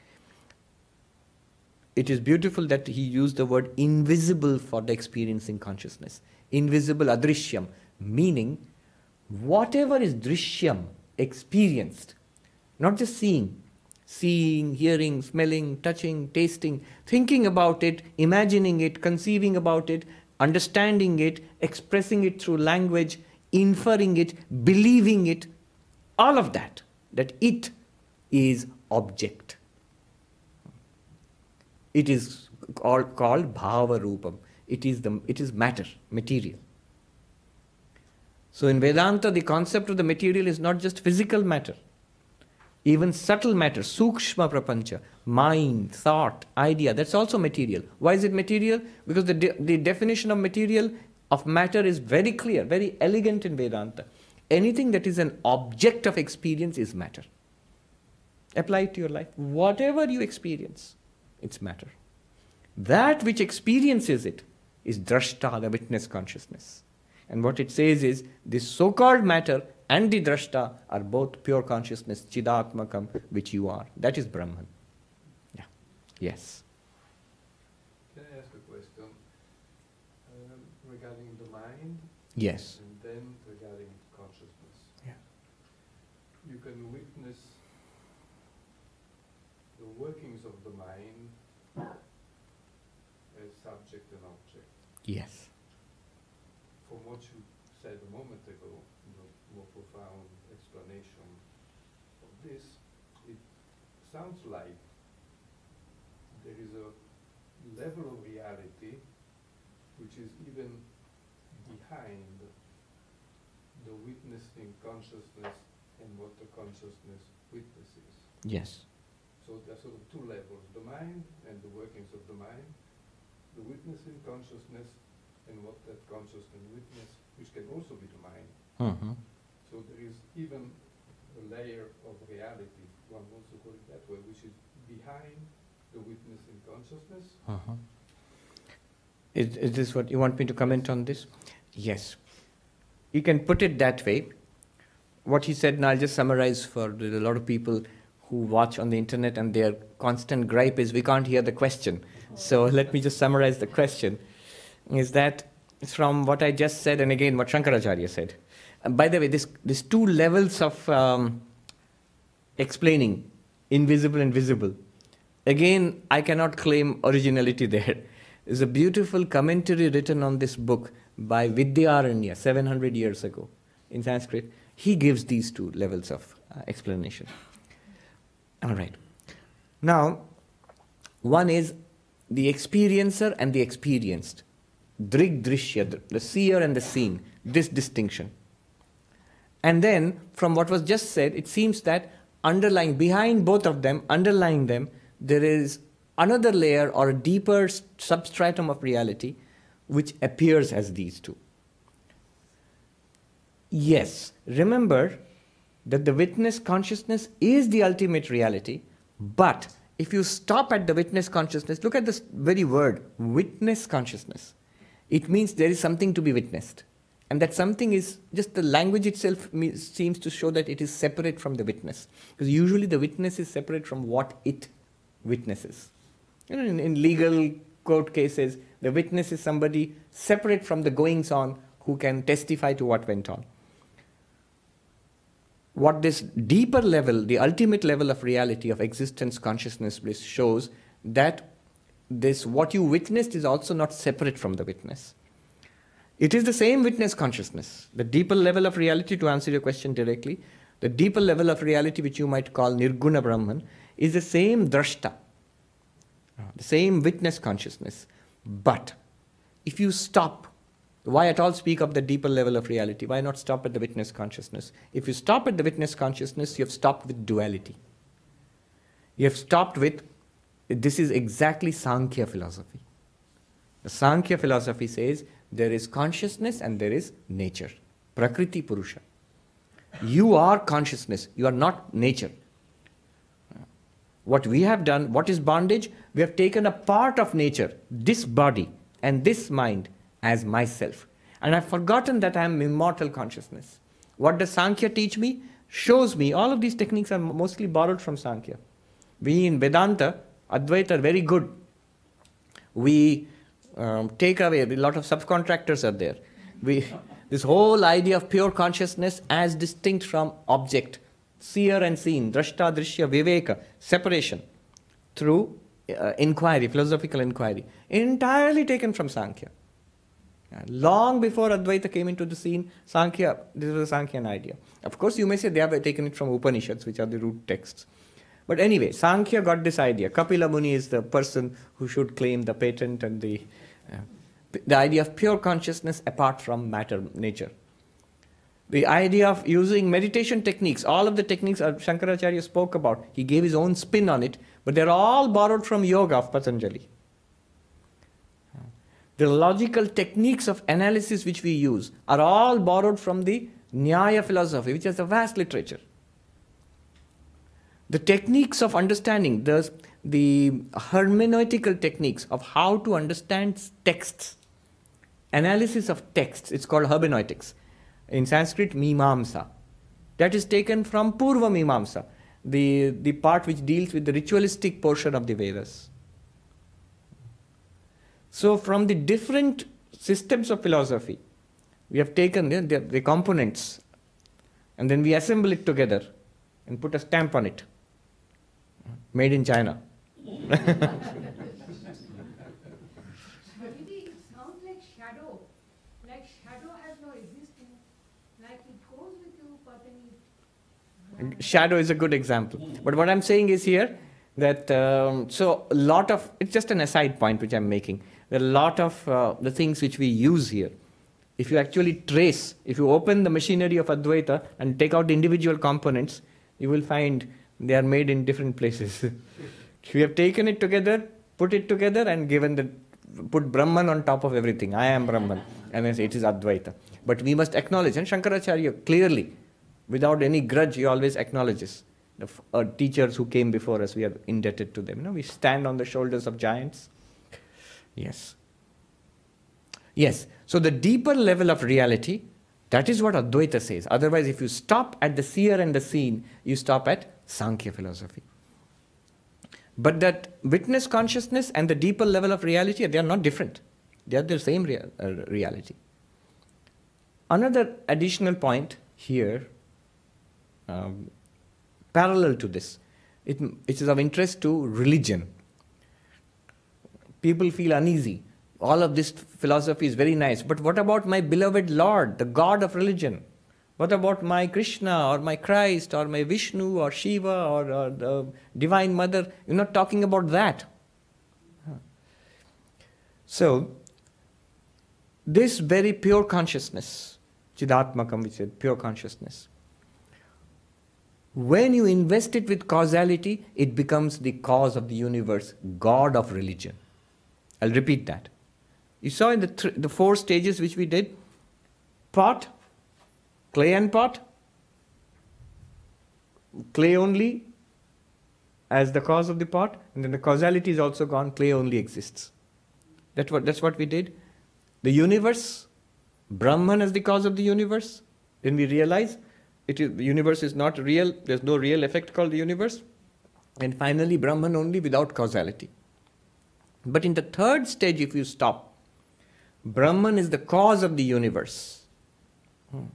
It is beautiful that he used the word invisible for the experiencing consciousness. Invisible adrishyam, meaning whatever is drishyam, experienced, not just seeing, seeing, hearing, smelling, touching, tasting, thinking about it, imagining it, conceiving about it, understanding it, expressing it through language, inferring it, believing it, all of that, that it is object. It is called, called bhava rupam. It is, the, it is matter, material. So in Vedanta, the concept of the material is not just physical matter. Even subtle matter, sukshma prapancha, mind, thought, idea, that's also material. Why is it material? Because the, de- the definition of material, of matter, is very clear, very elegant in Vedanta. Anything that is an object of experience is matter. Apply it to your life. Whatever you experience, it's matter. That which experiences it is drashta, the witness consciousness. And what it says is this so called matter and the drashta are both pure consciousness, chidatmakam, which you are. That is Brahman. Yeah. Yes. Can I ask a question um, regarding the mind Yes. and then regarding consciousness? Yeah. You can witness the workings of the mind as subject and object. Yes. From what you said a moment ago, the more profound explanation of this, it sounds like there is a level of reality which is even behind the witnessing consciousness and what the consciousness witnesses. Yes. So there are sort of two levels, the mind and the workings of the mind, the witnessing consciousness and what that consciousness witness, which can also be the mind. Mm-hmm. So there is even a layer of reality, one wants to call it that way, which is behind the witnessing consciousness. Uh-huh. Is, is this what you want me to comment on this? Yes. You can put it that way. What he said, and I'll just summarize for a lot of people who watch on the internet and their constant gripe is we can't hear the question. So (laughs) let me just summarize the question. Is that from what I just said, and again what Shankaracharya said. And by the way, this, these two levels of um, explaining invisible and visible. Again, I cannot claim originality there. (laughs) There's a beautiful commentary written on this book by Vidyaranya 700 years ago in Sanskrit. He gives these two levels of uh, explanation. All right. Now, one is the experiencer and the experienced. Drig drishya, the- the seer and the seen, this distinction. And then, from what was just said, it seems that underlying, behind both of them, underlying them, there is another layer or a deeper substratum of reality which appears as these two. Yes, remember that the witness consciousness is the ultimate reality, but if you stop at the witness consciousness, look at this very word, witness consciousness. It means there is something to be witnessed. And that something is just the language itself seems to show that it is separate from the witness. Because usually the witness is separate from what it witnesses. You know, in, in legal court cases, the witness is somebody separate from the goings on who can testify to what went on. What this deeper level, the ultimate level of reality of existence, consciousness, bliss shows that this what you witnessed is also not separate from the witness. It is the same witness consciousness. The deeper level of reality, to answer your question directly, the deeper level of reality, which you might call Nirguna Brahman, is the same drashta, the same witness consciousness. But if you stop, why at all speak of the deeper level of reality? Why not stop at the witness consciousness? If you stop at the witness consciousness, you have stopped with duality. You have stopped with this is exactly Sankhya philosophy. The Sankhya philosophy says there is consciousness and there is nature. Prakriti Purusha. You are consciousness, you are not nature. What we have done, what is bondage? We have taken a part of nature, this body and this mind, as myself. And I've forgotten that I am immortal consciousness. What does Sankhya teach me? Shows me, all of these techniques are mostly borrowed from Sankhya. We in Vedanta, Advaita are very good. We um, take away, a lot of subcontractors are there. We, this whole idea of pure consciousness as distinct from object, seer and seen, drashta, drishya, viveka, separation through uh, inquiry, philosophical inquiry, entirely taken from Sankhya. Long before Advaita came into the scene, Sankhya, this was a Sankhyan idea. Of course, you may say they have taken it from Upanishads, which are the root texts. But anyway, Sankhya got this idea. Kapila Muni is the person who should claim the patent and the, uh, idea of pure consciousness apart from matter, nature. The idea of using meditation techniques, all of the techniques Shankaracharya spoke about, he gave his own spin on it, but they're all borrowed from yoga of Patanjali. The logical techniques of analysis which we use are all borrowed from the Nyaya philosophy, which has a vast literature. The techniques of understanding, the, the hermeneutical techniques of how to understand texts, analysis of texts, it's called hermeneutics. In Sanskrit, Mimamsa. That is taken from Purva Mimamsa, the, the part which deals with the ritualistic portion of the Vedas. So, from the different systems of philosophy, we have taken the, the, the components and then we assemble it together and put a stamp on it. Made in China. Sounds like shadow, like shadow has no existence, like it goes with you, but then it. Shadow is a good example. But what I'm saying is here that um, so a lot of it's just an aside point which I'm making. There are a lot of uh, the things which we use here. If you actually trace, if you open the machinery of Advaita and take out the individual components, you will find they are made in different places. (laughs) we have taken it together, put it together, and given the put Brahman on top of everything. I am Brahman, and it is Advaita. But we must acknowledge, and Shankaracharya clearly, without any grudge, he always acknowledges the uh, teachers who came before us. We are indebted to them. You know, we stand on the shoulders of giants. Yes. Yes. So the deeper level of reality, that is what Advaita says. Otherwise, if you stop at the seer and the seen, you stop at Sankhya philosophy. But that witness consciousness and the deeper level of reality, they are not different. They are the same uh, reality. Another additional point here, um, parallel to this, it, it is of interest to religion. People feel uneasy. All of this philosophy is very nice, but what about my beloved Lord, the God of religion? What about my Krishna or my Christ or my Vishnu or Shiva or, or the Divine Mother? You're not talking about that. So, this very pure consciousness, Chidatmakam, which is pure consciousness, when you invest it with causality, it becomes the cause of the universe, God of religion. I'll repeat that. You saw in the, th- the four stages which we did pot, clay and pot, clay only as the cause of the pot, and then the causality is also gone, clay only exists. That what, that's what we did. The universe, Brahman as the cause of the universe, then we realize it is, the universe is not real, there's no real effect called the universe, and finally Brahman only without causality. But in the third stage, if you stop, Brahman is the cause of the universe. Hmm.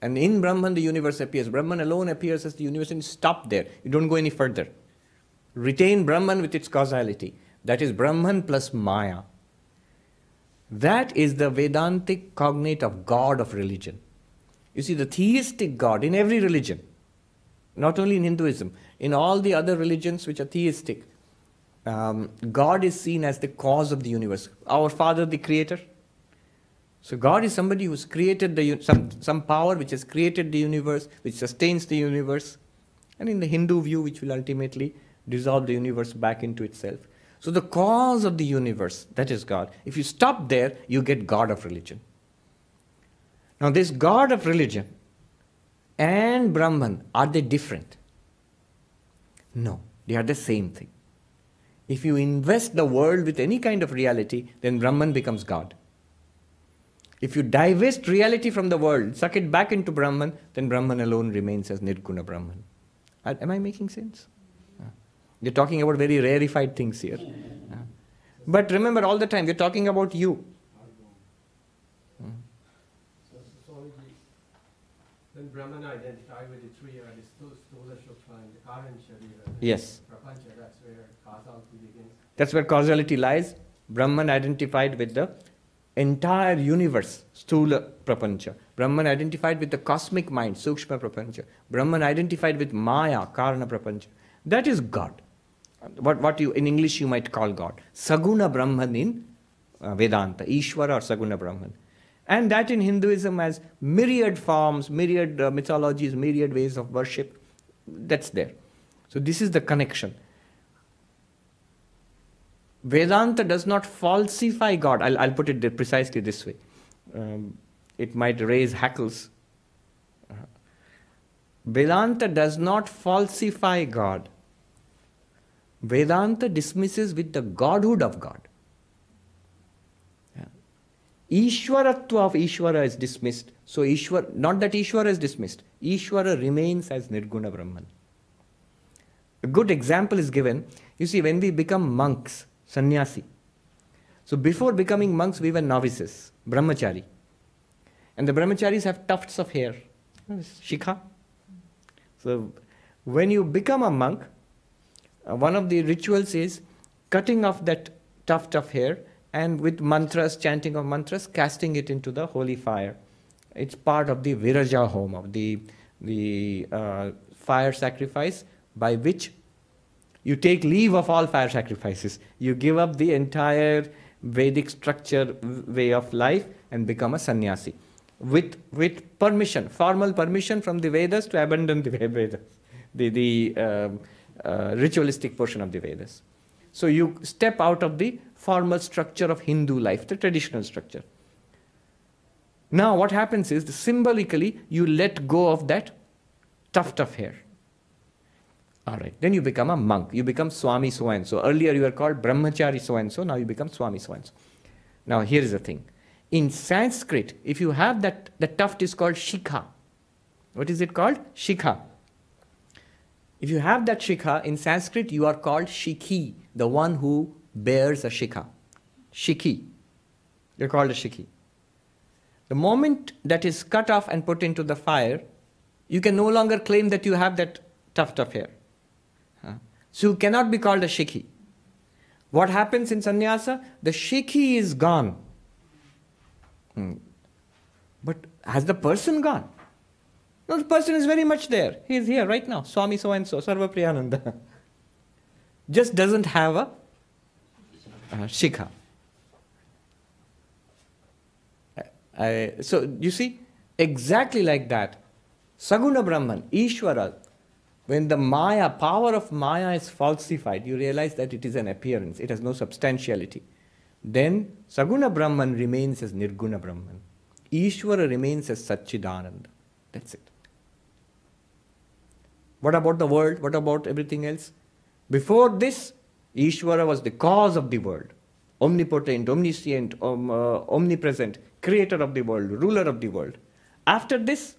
And in Brahman, the universe appears. Brahman alone appears as the universe, and you stop there. You don't go any further. Retain Brahman with its causality. That is Brahman plus Maya. That is the Vedantic cognate of God of religion. You see, the theistic God in every religion, not only in Hinduism, in all the other religions which are theistic, um, God is seen as the cause of the universe. Our Father, the Creator. So God is somebody who's created the some some power which has created the universe, which sustains the universe, and in the Hindu view, which will ultimately dissolve the universe back into itself. So the cause of the universe, that is God. If you stop there, you get God of religion. Now, this God of religion and Brahman, are they different? No, they are the same thing. If you invest the world with any kind of reality, then Brahman becomes God. If you divest reality from the world, suck it back into Brahman, then Brahman alone remains as Nirguna Brahman. Am I making sense? Uh, We're talking about very rarefied things here. Uh, But remember, all the time, we're talking about you. So, Swamiji, when Brahman identified with the three uh, the stu- Stula Shukla and the Karan Sharira, and Yes. Prapancha, that's where causality begins. That's where causality lies. Brahman identified with the entire universe, Stula Prapancha. Brahman identified with the cosmic mind, Sukshma Prapancha. Brahman identified with Maya, Karana Prapancha. That is God. What, what you in English you might call God. Saguna Brahman in uh, Vedanta, Ishvara or Saguna Brahman. And that in Hinduism has myriad forms, myriad uh, mythologies, myriad ways of worship. That's there. So this is the connection. Vedanta does not falsify God. I'll, I'll put it precisely this way. Um, it might raise hackles. Uh, Vedanta does not falsify God. Vedanta dismisses with the godhood of God. Yeah. Ishwaratva of Ishwara is dismissed. So Ishwar, not that Ishwara is dismissed. Ishwara remains as Nirguna Brahman. A good example is given. You see, when we become monks, sannyasi. So before becoming monks, we were novices, brahmachari. And the brahmacharis have tufts of hair, shikha. So when you become a monk, uh, one of the rituals is cutting off that tuft of hair and with mantras, chanting of mantras, casting it into the holy fire. It's part of the viraja homa, of the, the uh, fire sacrifice by which you take leave of all fire sacrifices. You give up the entire Vedic structure way of life and become a sannyasi. With, with permission, formal permission from the Vedas to abandon the (laughs) Vedas, the, the um, uh, ritualistic portion of the Vedas. So you step out of the formal structure of Hindu life, the traditional structure. Now, what happens is symbolically you let go of that tuft of hair. All right. Then you become a monk. You become Swami so and so. Earlier you were called Brahmachari so and so. Now you become Swami so and so. Now here is the thing. In Sanskrit, if you have that, the tuft is called shikha. What is it called? Shikha. If you have that shikha, in Sanskrit you are called shikhi, the one who bears a shikha. Shikhi. You're called a shikhi. The moment that is cut off and put into the fire, you can no longer claim that you have that tuft of hair. So you cannot be called a shikhi. What happens in sannyasa? The shikhi is gone. Hmm. But has the person gone? No, the person is very much there. He is here right now. Swami so and so, Sarvapriyananda. (laughs) Just doesn't have a shikha. I, so you see, exactly like that, Saguna Brahman, Ishvara, when the Maya, power of Maya is falsified, you realize that it is an appearance, it has no substantiality. Then Saguna Brahman remains as Nirguna Brahman. Ishvara remains as Satchidananda. That's it. What about the world? What about everything else? Before this, Ishvara was the cause of the world, omnipotent, omniscient, um, uh, omnipresent, creator of the world, ruler of the world. After this,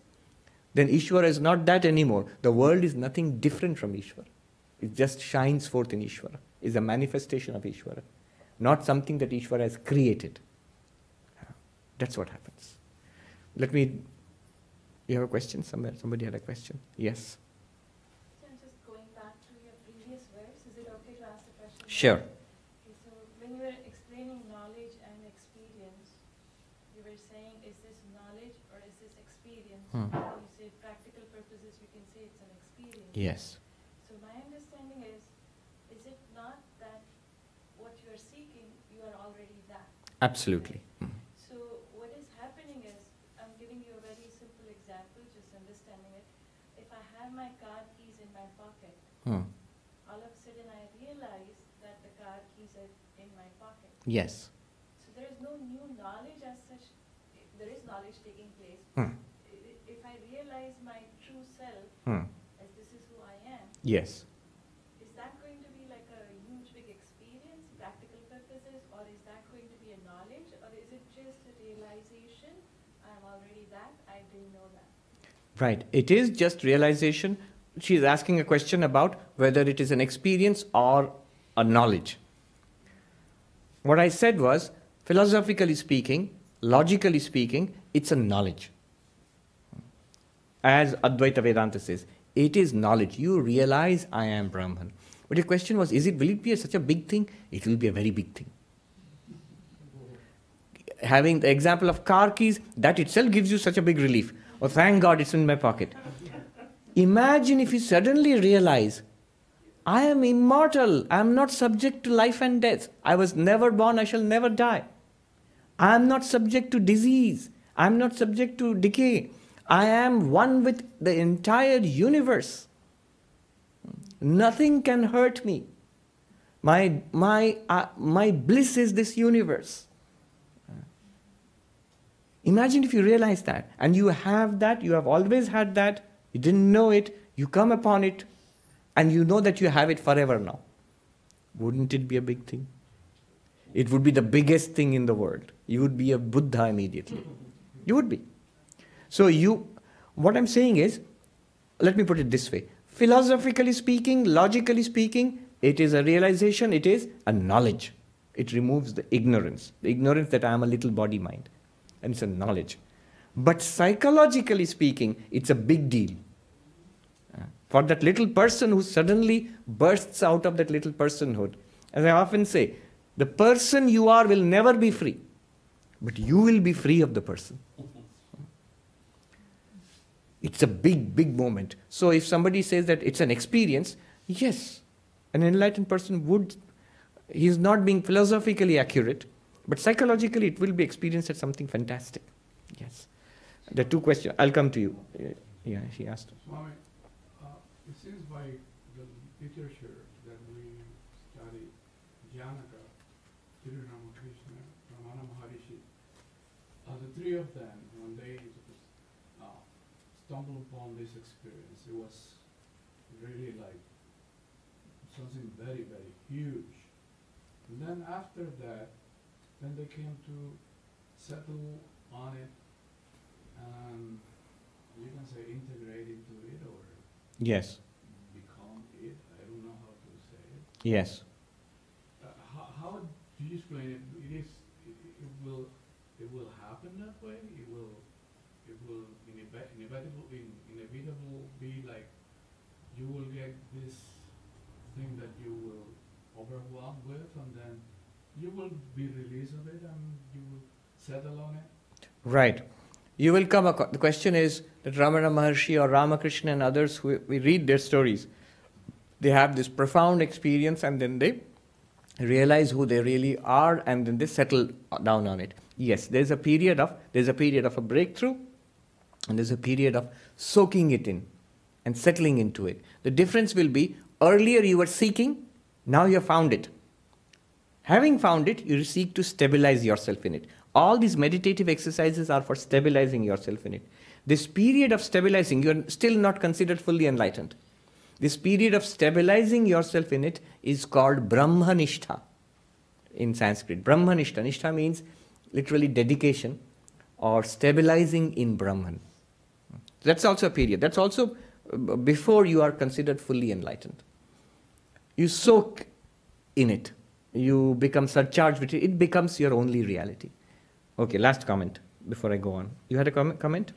then Ishvara is not that anymore. The world is nothing different from Ishvara. It just shines forth in Ishvara, is a manifestation of Ishvara, not something that Ishvara has created. That's what happens. Let me. You have a question somewhere? Somebody had a question? Yes. So just going back to your previous verse, is it okay to ask the question? Sure. Okay, so when you were explaining knowledge and experience, you were saying, is this knowledge or is this experience? Hmm. When you say practical purposes, you can say it's an experience. Yes. So my understanding is, is it not that what you are seeking, you are already that? Absolutely. Hmm. So what is happening is, I'm giving you a very simple example, just understanding it. If I have my car keys in my pocket, Hmm. all of a sudden I realize that the car keys are in my pocket. Yes. So there is no new knowledge as such, there is knowledge taking place. Hmm. If I realize my true self Hmm. as this is who I am, Yes. is that going to be like a huge big experience, practical purposes, or is that going to be a knowledge, or is it just a realization, I'm already that, I didn't know that? Right. It is just realization. She is asking a question about whether it is an experience or a knowledge. What I said was, philosophically speaking, logically speaking, it's a knowledge. As Advaita Vedanta says, it is knowledge. You realize I am Brahman. But your question was, is it will it be a, such a big thing? It will be a very big thing. Having the example of car keys, that itself gives you such a big relief. Oh, thank God it's in my pocket. Imagine if you suddenly realize, I am immortal. I am not subject to life and death. I was never born. I shall never die. I am not subject to disease. I am not subject to decay. I am one with the entire universe. Nothing can hurt me. My, my, uh, my bliss is this universe. Imagine if you realize that and you have that, you have always had that, you didn't know it, you come upon it, and you know that you have it forever now. Wouldn't it be a big thing? It would be the biggest thing in the world. You would be a Buddha immediately. You would be. So, you, what I'm saying is, let me put it this way philosophically speaking, logically speaking, it is a realization, it is a knowledge. It removes the ignorance, the ignorance that I am a little body mind. And it's a knowledge. But psychologically speaking, it's a big deal. Uh, For that little person who suddenly bursts out of that little personhood, as I often say, the person you are will never be free, but you will be free of the person. It's a big, big moment. So if somebody says that it's an experience, yes, an enlightened person would, he's not being philosophically accurate, but psychologically it will be experienced as something fantastic. Yes. The two questions, I'll come to you. Uh, Yeah, he asked. Swami, uh, it seems by the literature that we study, Janaka, Sri Ramakrishna, Ramana Maharishi, uh, the three of them, stumbled upon this experience, it was really like something very, very huge. And then after that, then they came to settle on it and you can say integrate into it or Yes, become it. I don't know how to say it. yes. Uh, how, how do you explain it? It is. It, it will. It will happen that way. It will. It will inevit- inevitable. Be like you will get this thing that you will overwhelm with, and then you will be released of it, and you will settle on it. Right. You will come across, the question is that Ramana Maharshi or Ramakrishna and others who we read their stories, they have this profound experience and then they realize who they really are and then they settle down on it. Yes, there's a period of there's a period of a breakthrough and there's a period of soaking it in and settling into it. The difference will be earlier you were seeking, now you have found it. Having found it, you seek to stabilize yourself in it. All these meditative exercises are for stabilizing yourself in it. This period of stabilizing, you are still not considered fully enlightened. This period of stabilizing yourself in it is called Brahmanishtha in Sanskrit. Brahmanishtha. Nishtha means literally dedication or stabilizing in Brahman. That's also a period. That's also before you are considered fully enlightened. You soak in it. You become surcharged with it. It becomes your only reality. Okay, last comment before I go on. You had a com- comment?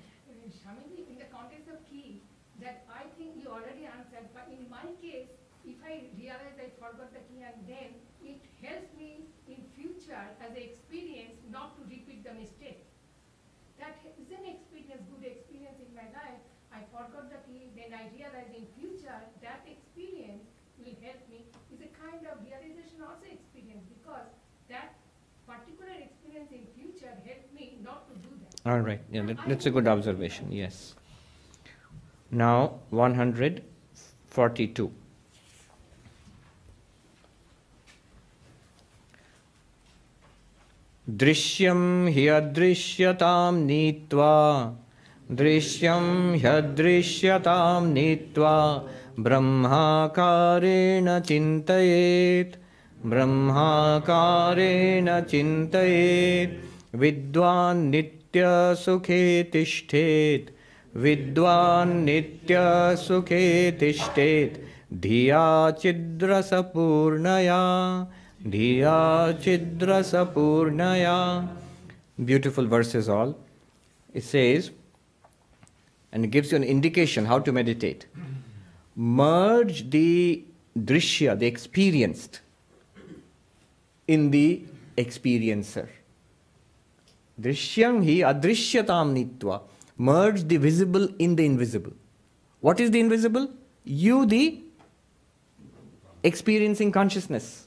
In the context of key, that I think you already answered, but in my case, if I realize I forgot the key and then it helps me in future as an experience not to repeat the mistake. All right, yeah, that, that's a good observation, yes. Now, 142. दृश्यं ह्यदृश्यतां नीत्वा दृश्यं ह्यदृश्यतां नीत्वा ब्रह्माकारेण चिन्तयेत् ब्रह्माकारेण चिन्तयेत् विद्वान् नित्य सुखे तिष्ठेत विद्वान नित्य सुखे तिष्ठेत धिया चिद्रस पूर्णया धिया चिद्रस Purnia beautiful verse is all it says and gives you an indication how to meditate merge the दृश्य the experienced in the experiencer Drishyam hi adrishyatam nitva. Merge the visible in the invisible. What is the invisible? You, the experiencing consciousness.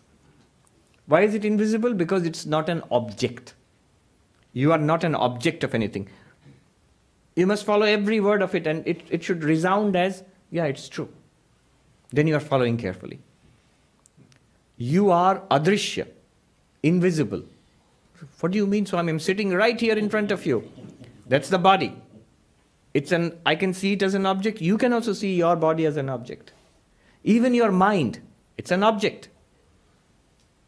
Why is it invisible? Because it's not an object. You are not an object of anything. You must follow every word of it and it, it should resound as, yeah, it's true. Then you are following carefully. You are adrishya, invisible. What do you mean, Swami? I'm sitting right here in front of you. That's the body. It's an I can see it as an object. You can also see your body as an object. Even your mind, it's an object.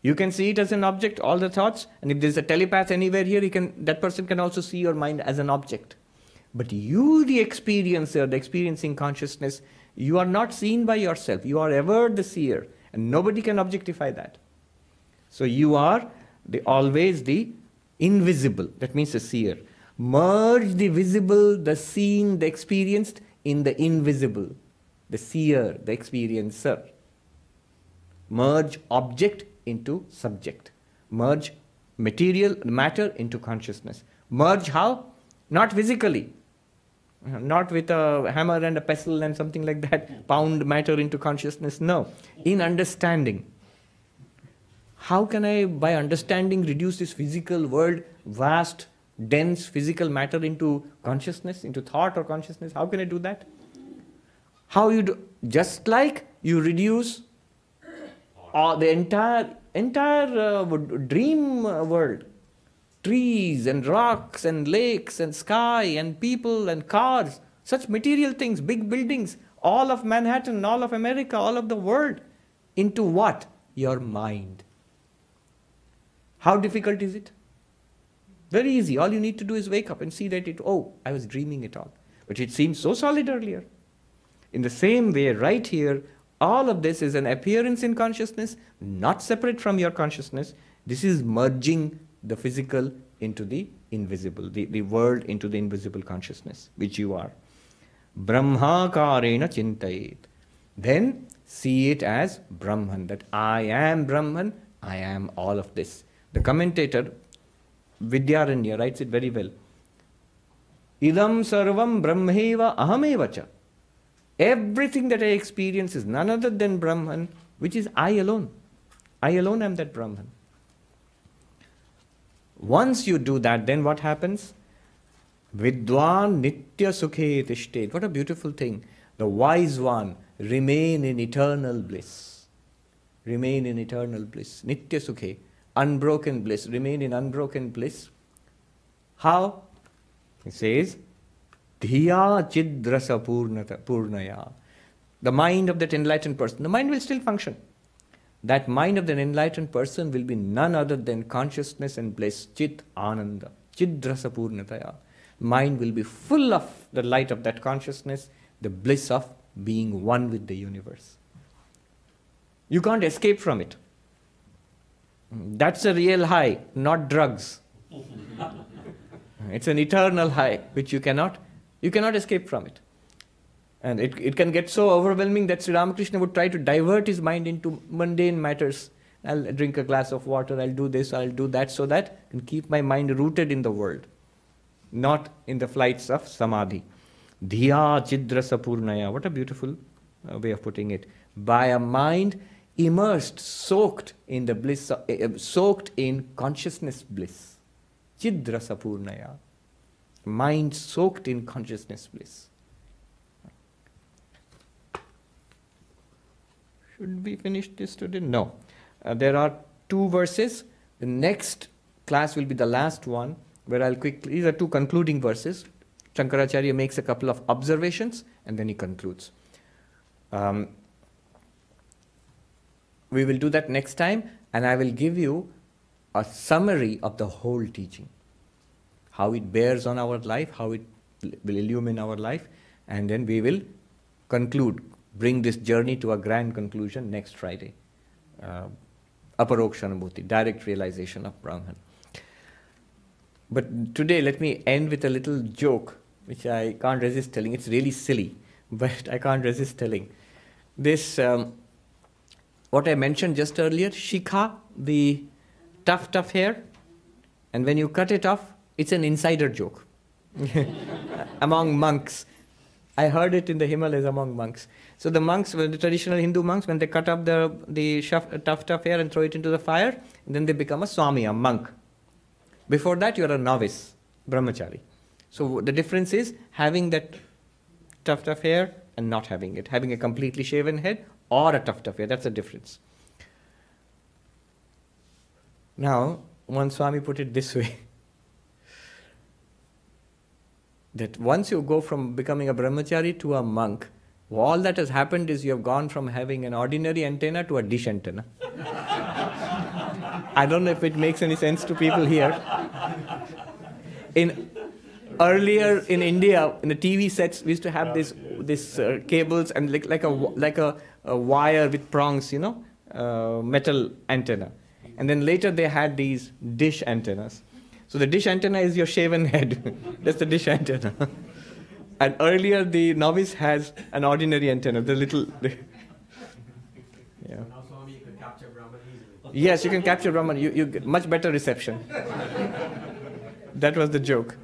You can see it as an object, all the thoughts, and if there's a telepath anywhere here, he can that person can also see your mind as an object. But you, the experiencer, the experiencing consciousness, you are not seen by yourself. You are ever the seer, and nobody can objectify that. So you are the always the invisible. That means the seer. Merge the visible, the seen, the experienced in the invisible, the seer, the experiencer. Merge object into subject. Merge material, matter into consciousness. Merge how? Not physically. Not with a hammer and a pestle and something like that, pound matter into consciousness. No. In understanding. How can I, by understanding, reduce this physical world, vast, dense physical matter into consciousness, into thought or consciousness? How can I do that? How you do? Just like you reduce uh, the entire entire uh, dream world, trees and rocks and lakes and sky and people and cars, such material things, big buildings, all of Manhattan, all of America, all of the world, into what? Your mind. How difficult is it? Very easy. All you need to do is wake up and see that it, oh, I was dreaming it all. But it seemed so solid earlier. In the same way, right here, all of this is an appearance in consciousness, not separate from your consciousness. This is merging the physical into the invisible, the, the world into the invisible consciousness, which you are. Brahmakarena chintayet. Then see it as Brahman, that I am Brahman, I am all of this. The commentator, Vidyaranya, writes it very well. Idam sarvam brahmeva ahamevacha. Everything that I experience is none other than Brahman, which is I alone. I alone am that Brahman. Once you do that, then what happens? Vidwan nitya sukhe tishtet. What a beautiful thing. The wise one remain in eternal bliss. Remain in eternal bliss. Nitya sukhe. Unbroken bliss. Remain in unbroken bliss. How? He says, Dhiya chidrasa purnaya. The mind of that enlightened person. The mind will still function. That mind of the enlightened person will be none other than consciousness and bliss. Chit ananda. Chidrasa purnataya. Mind will be full of the light of that consciousness, the bliss of being one with the universe. You can't escape from it. That's a real high, not drugs. (laughs) it's an eternal high which you cannot you cannot escape from it. And it, it can get so overwhelming that Sri Ramakrishna would try to divert his mind into mundane matters. I'll drink a glass of water, I'll do this, I'll do that, so that and keep my mind rooted in the world, not in the flights of samadhi. Dhiya chidrasa purnaya. What a beautiful uh, way of putting it. By a mind immersed, soaked in the bliss, uh, uh, soaked in consciousness bliss. Chidrasa purnaya mind soaked in consciousness bliss. Should we finish this today? No. Uh, there are two verses. The next class will be the last one, where I'll quickly, these are two concluding verses. Shankaracharya makes a couple of observations and then he concludes. Um, we will do that next time, and I will give you a summary of the whole teaching how it bears on our life, how it will illumine our life, and then we will conclude, bring this journey to a grand conclusion next Friday. Uh, Aparokshanubhuti, direct realization of Brahman. But today, let me end with a little joke, which I can't resist telling. It's really silly, (laughs) but I can't resist telling. This, um, what I mentioned just earlier, shikha, the tough, tough hair, and when you cut it off, it's an insider joke (laughs) among monks. I heard it in the Himalayas among monks. So the monks, the traditional Hindu monks, when they cut up the, the tough, tough hair and throw it into the fire, then they become a swami, a monk. Before that, you are a novice, brahmachari. So the difference is having that tuft of hair and not having it, having a completely shaven head or a tuft of hair. That's the difference. Now, one Swami put it this way (laughs) that once you go from becoming a brahmachari to a monk, all that has happened is you have gone from having an ordinary antenna to a dish antenna. (laughs) I don't know if it makes any sense to people here. In earlier in India, in the TV sets, we used to have this this uh, cables and like, like a like a, a wire with prongs, you know, uh, metal antenna. And then later they had these dish antennas. So the dish antenna is your shaven head. (laughs) That's the dish antenna. (laughs) and earlier the novice has an ordinary antenna, the little. The (laughs) yeah. So now Swami, you can capture Brahman easily. Yes, you can capture Brahman. You, you get much better reception. that was the joke.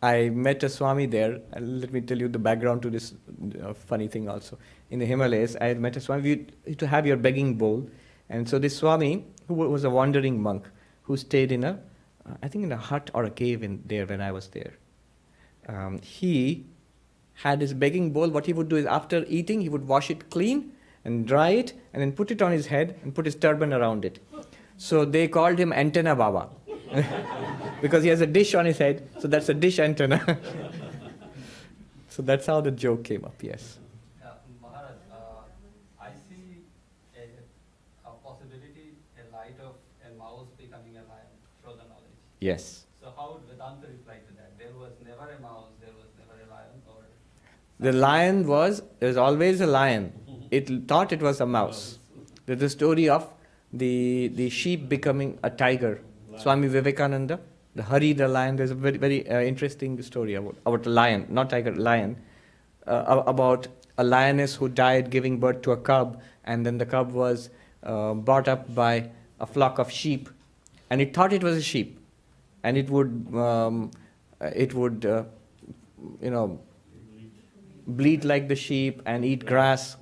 I met a Swami there. Let me tell you the background to this uh, funny thing also. In the Himalayas, I met a Swami. Used to have your begging bowl. And so this Swami, who was a wandering monk, who stayed in a, uh, I think in a hut or a cave in there when I was there. Um, he had his begging bowl. What he would do is after eating, he would wash it clean and dry it and then put it on his head and put his turban around it. So they called him Antenna Baba. (laughs) because he has a dish on his head, so that's a dish antenna. (laughs) so that's how the joke came up, yes. Uh, Maharaj, uh, I see a, a possibility, a light of a mouse becoming a lion through the knowledge. Yes. So how would Vedanta reply to that? There was never a mouse, there was never a lion, or The lion was, there was always a lion. It thought it was a mouse. There's the story of the, the sheep becoming a tiger. Swami Vivekananda, the Hari the lion, there's a very, very uh, interesting story about, about a lion, not tiger, lion, uh, about a lioness who died giving birth to a cub, and then the cub was uh, brought up by a flock of sheep, and it thought it was a sheep, and it would, um, uh, it would, uh, you know, bleat like the sheep and eat grass.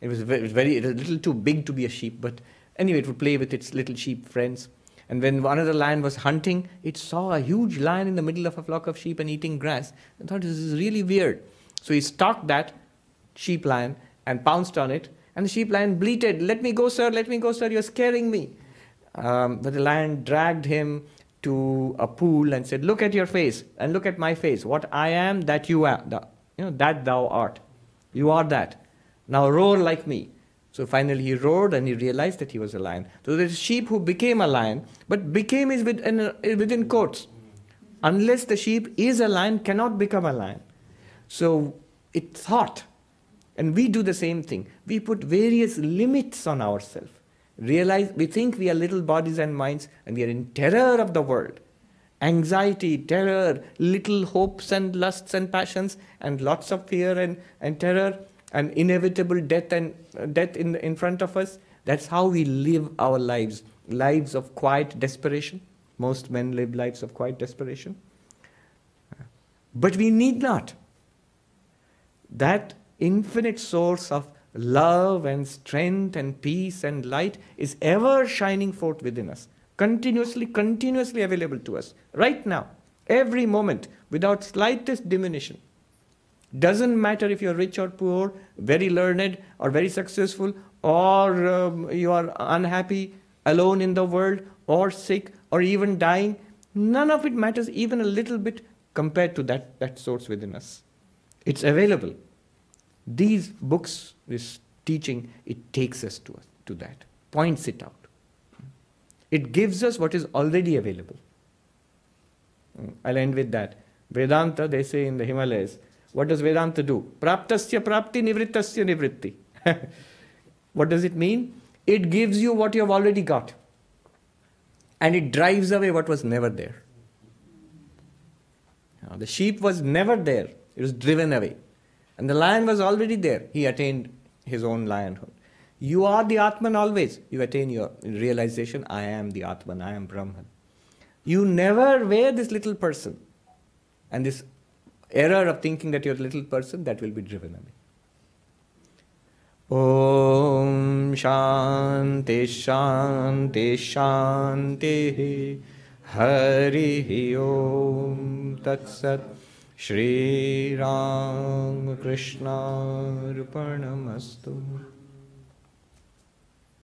It was very, very, it was a little too big to be a sheep, but anyway, it would play with its little sheep friends. And when another lion was hunting, it saw a huge lion in the middle of a flock of sheep and eating grass. and thought this is really weird. So he stalked that sheep lion and pounced on it. And the sheep lion bleated, Let me go, sir, let me go, sir, you're scaring me. Um, but the lion dragged him to a pool and said, Look at your face and look at my face. What I am, that you are. The, you know, that thou art. You are that. Now roar like me. So finally he roared and he realized that he was a lion. So there's sheep who became a lion, but became is within, within quotes. Unless the sheep is a lion, cannot become a lion. So it thought. And we do the same thing. We put various limits on ourselves. Realize we think we are little bodies and minds and we are in terror of the world. Anxiety, terror, little hopes and lusts and passions, and lots of fear and, and terror and inevitable death and uh, death in, in front of us. That's how we live our lives, lives of quiet desperation. Most men live lives of quiet desperation. But we need not. That infinite source of love and strength and peace and light is ever shining forth within us, continuously, continuously available to us, right now, every moment, without slightest diminution. Doesn't matter if you're rich or poor, very learned or very successful, or um, you are unhappy, alone in the world, or sick, or even dying. None of it matters even a little bit compared to that, that source within us. It's available. These books, this teaching, it takes us to, to that, points it out. It gives us what is already available. I'll end with that. Vedanta, they say in the Himalayas, what does Vedanta do? Praptasya prapti, nivrittasya nivritti. (laughs) what does it mean? It gives you what you have already got. And it drives away what was never there. Now, the sheep was never there, it was driven away. And the lion was already there. He attained his own lionhood. You are the Atman always. You attain your realization I am the Atman, I am Brahman. You never were this little person. And this error of thinking that you're a little person, that will be driven away. Om Shanti Shanti Shanti Hari Om Tat Sat Shri Ramakrishnarpanamastu.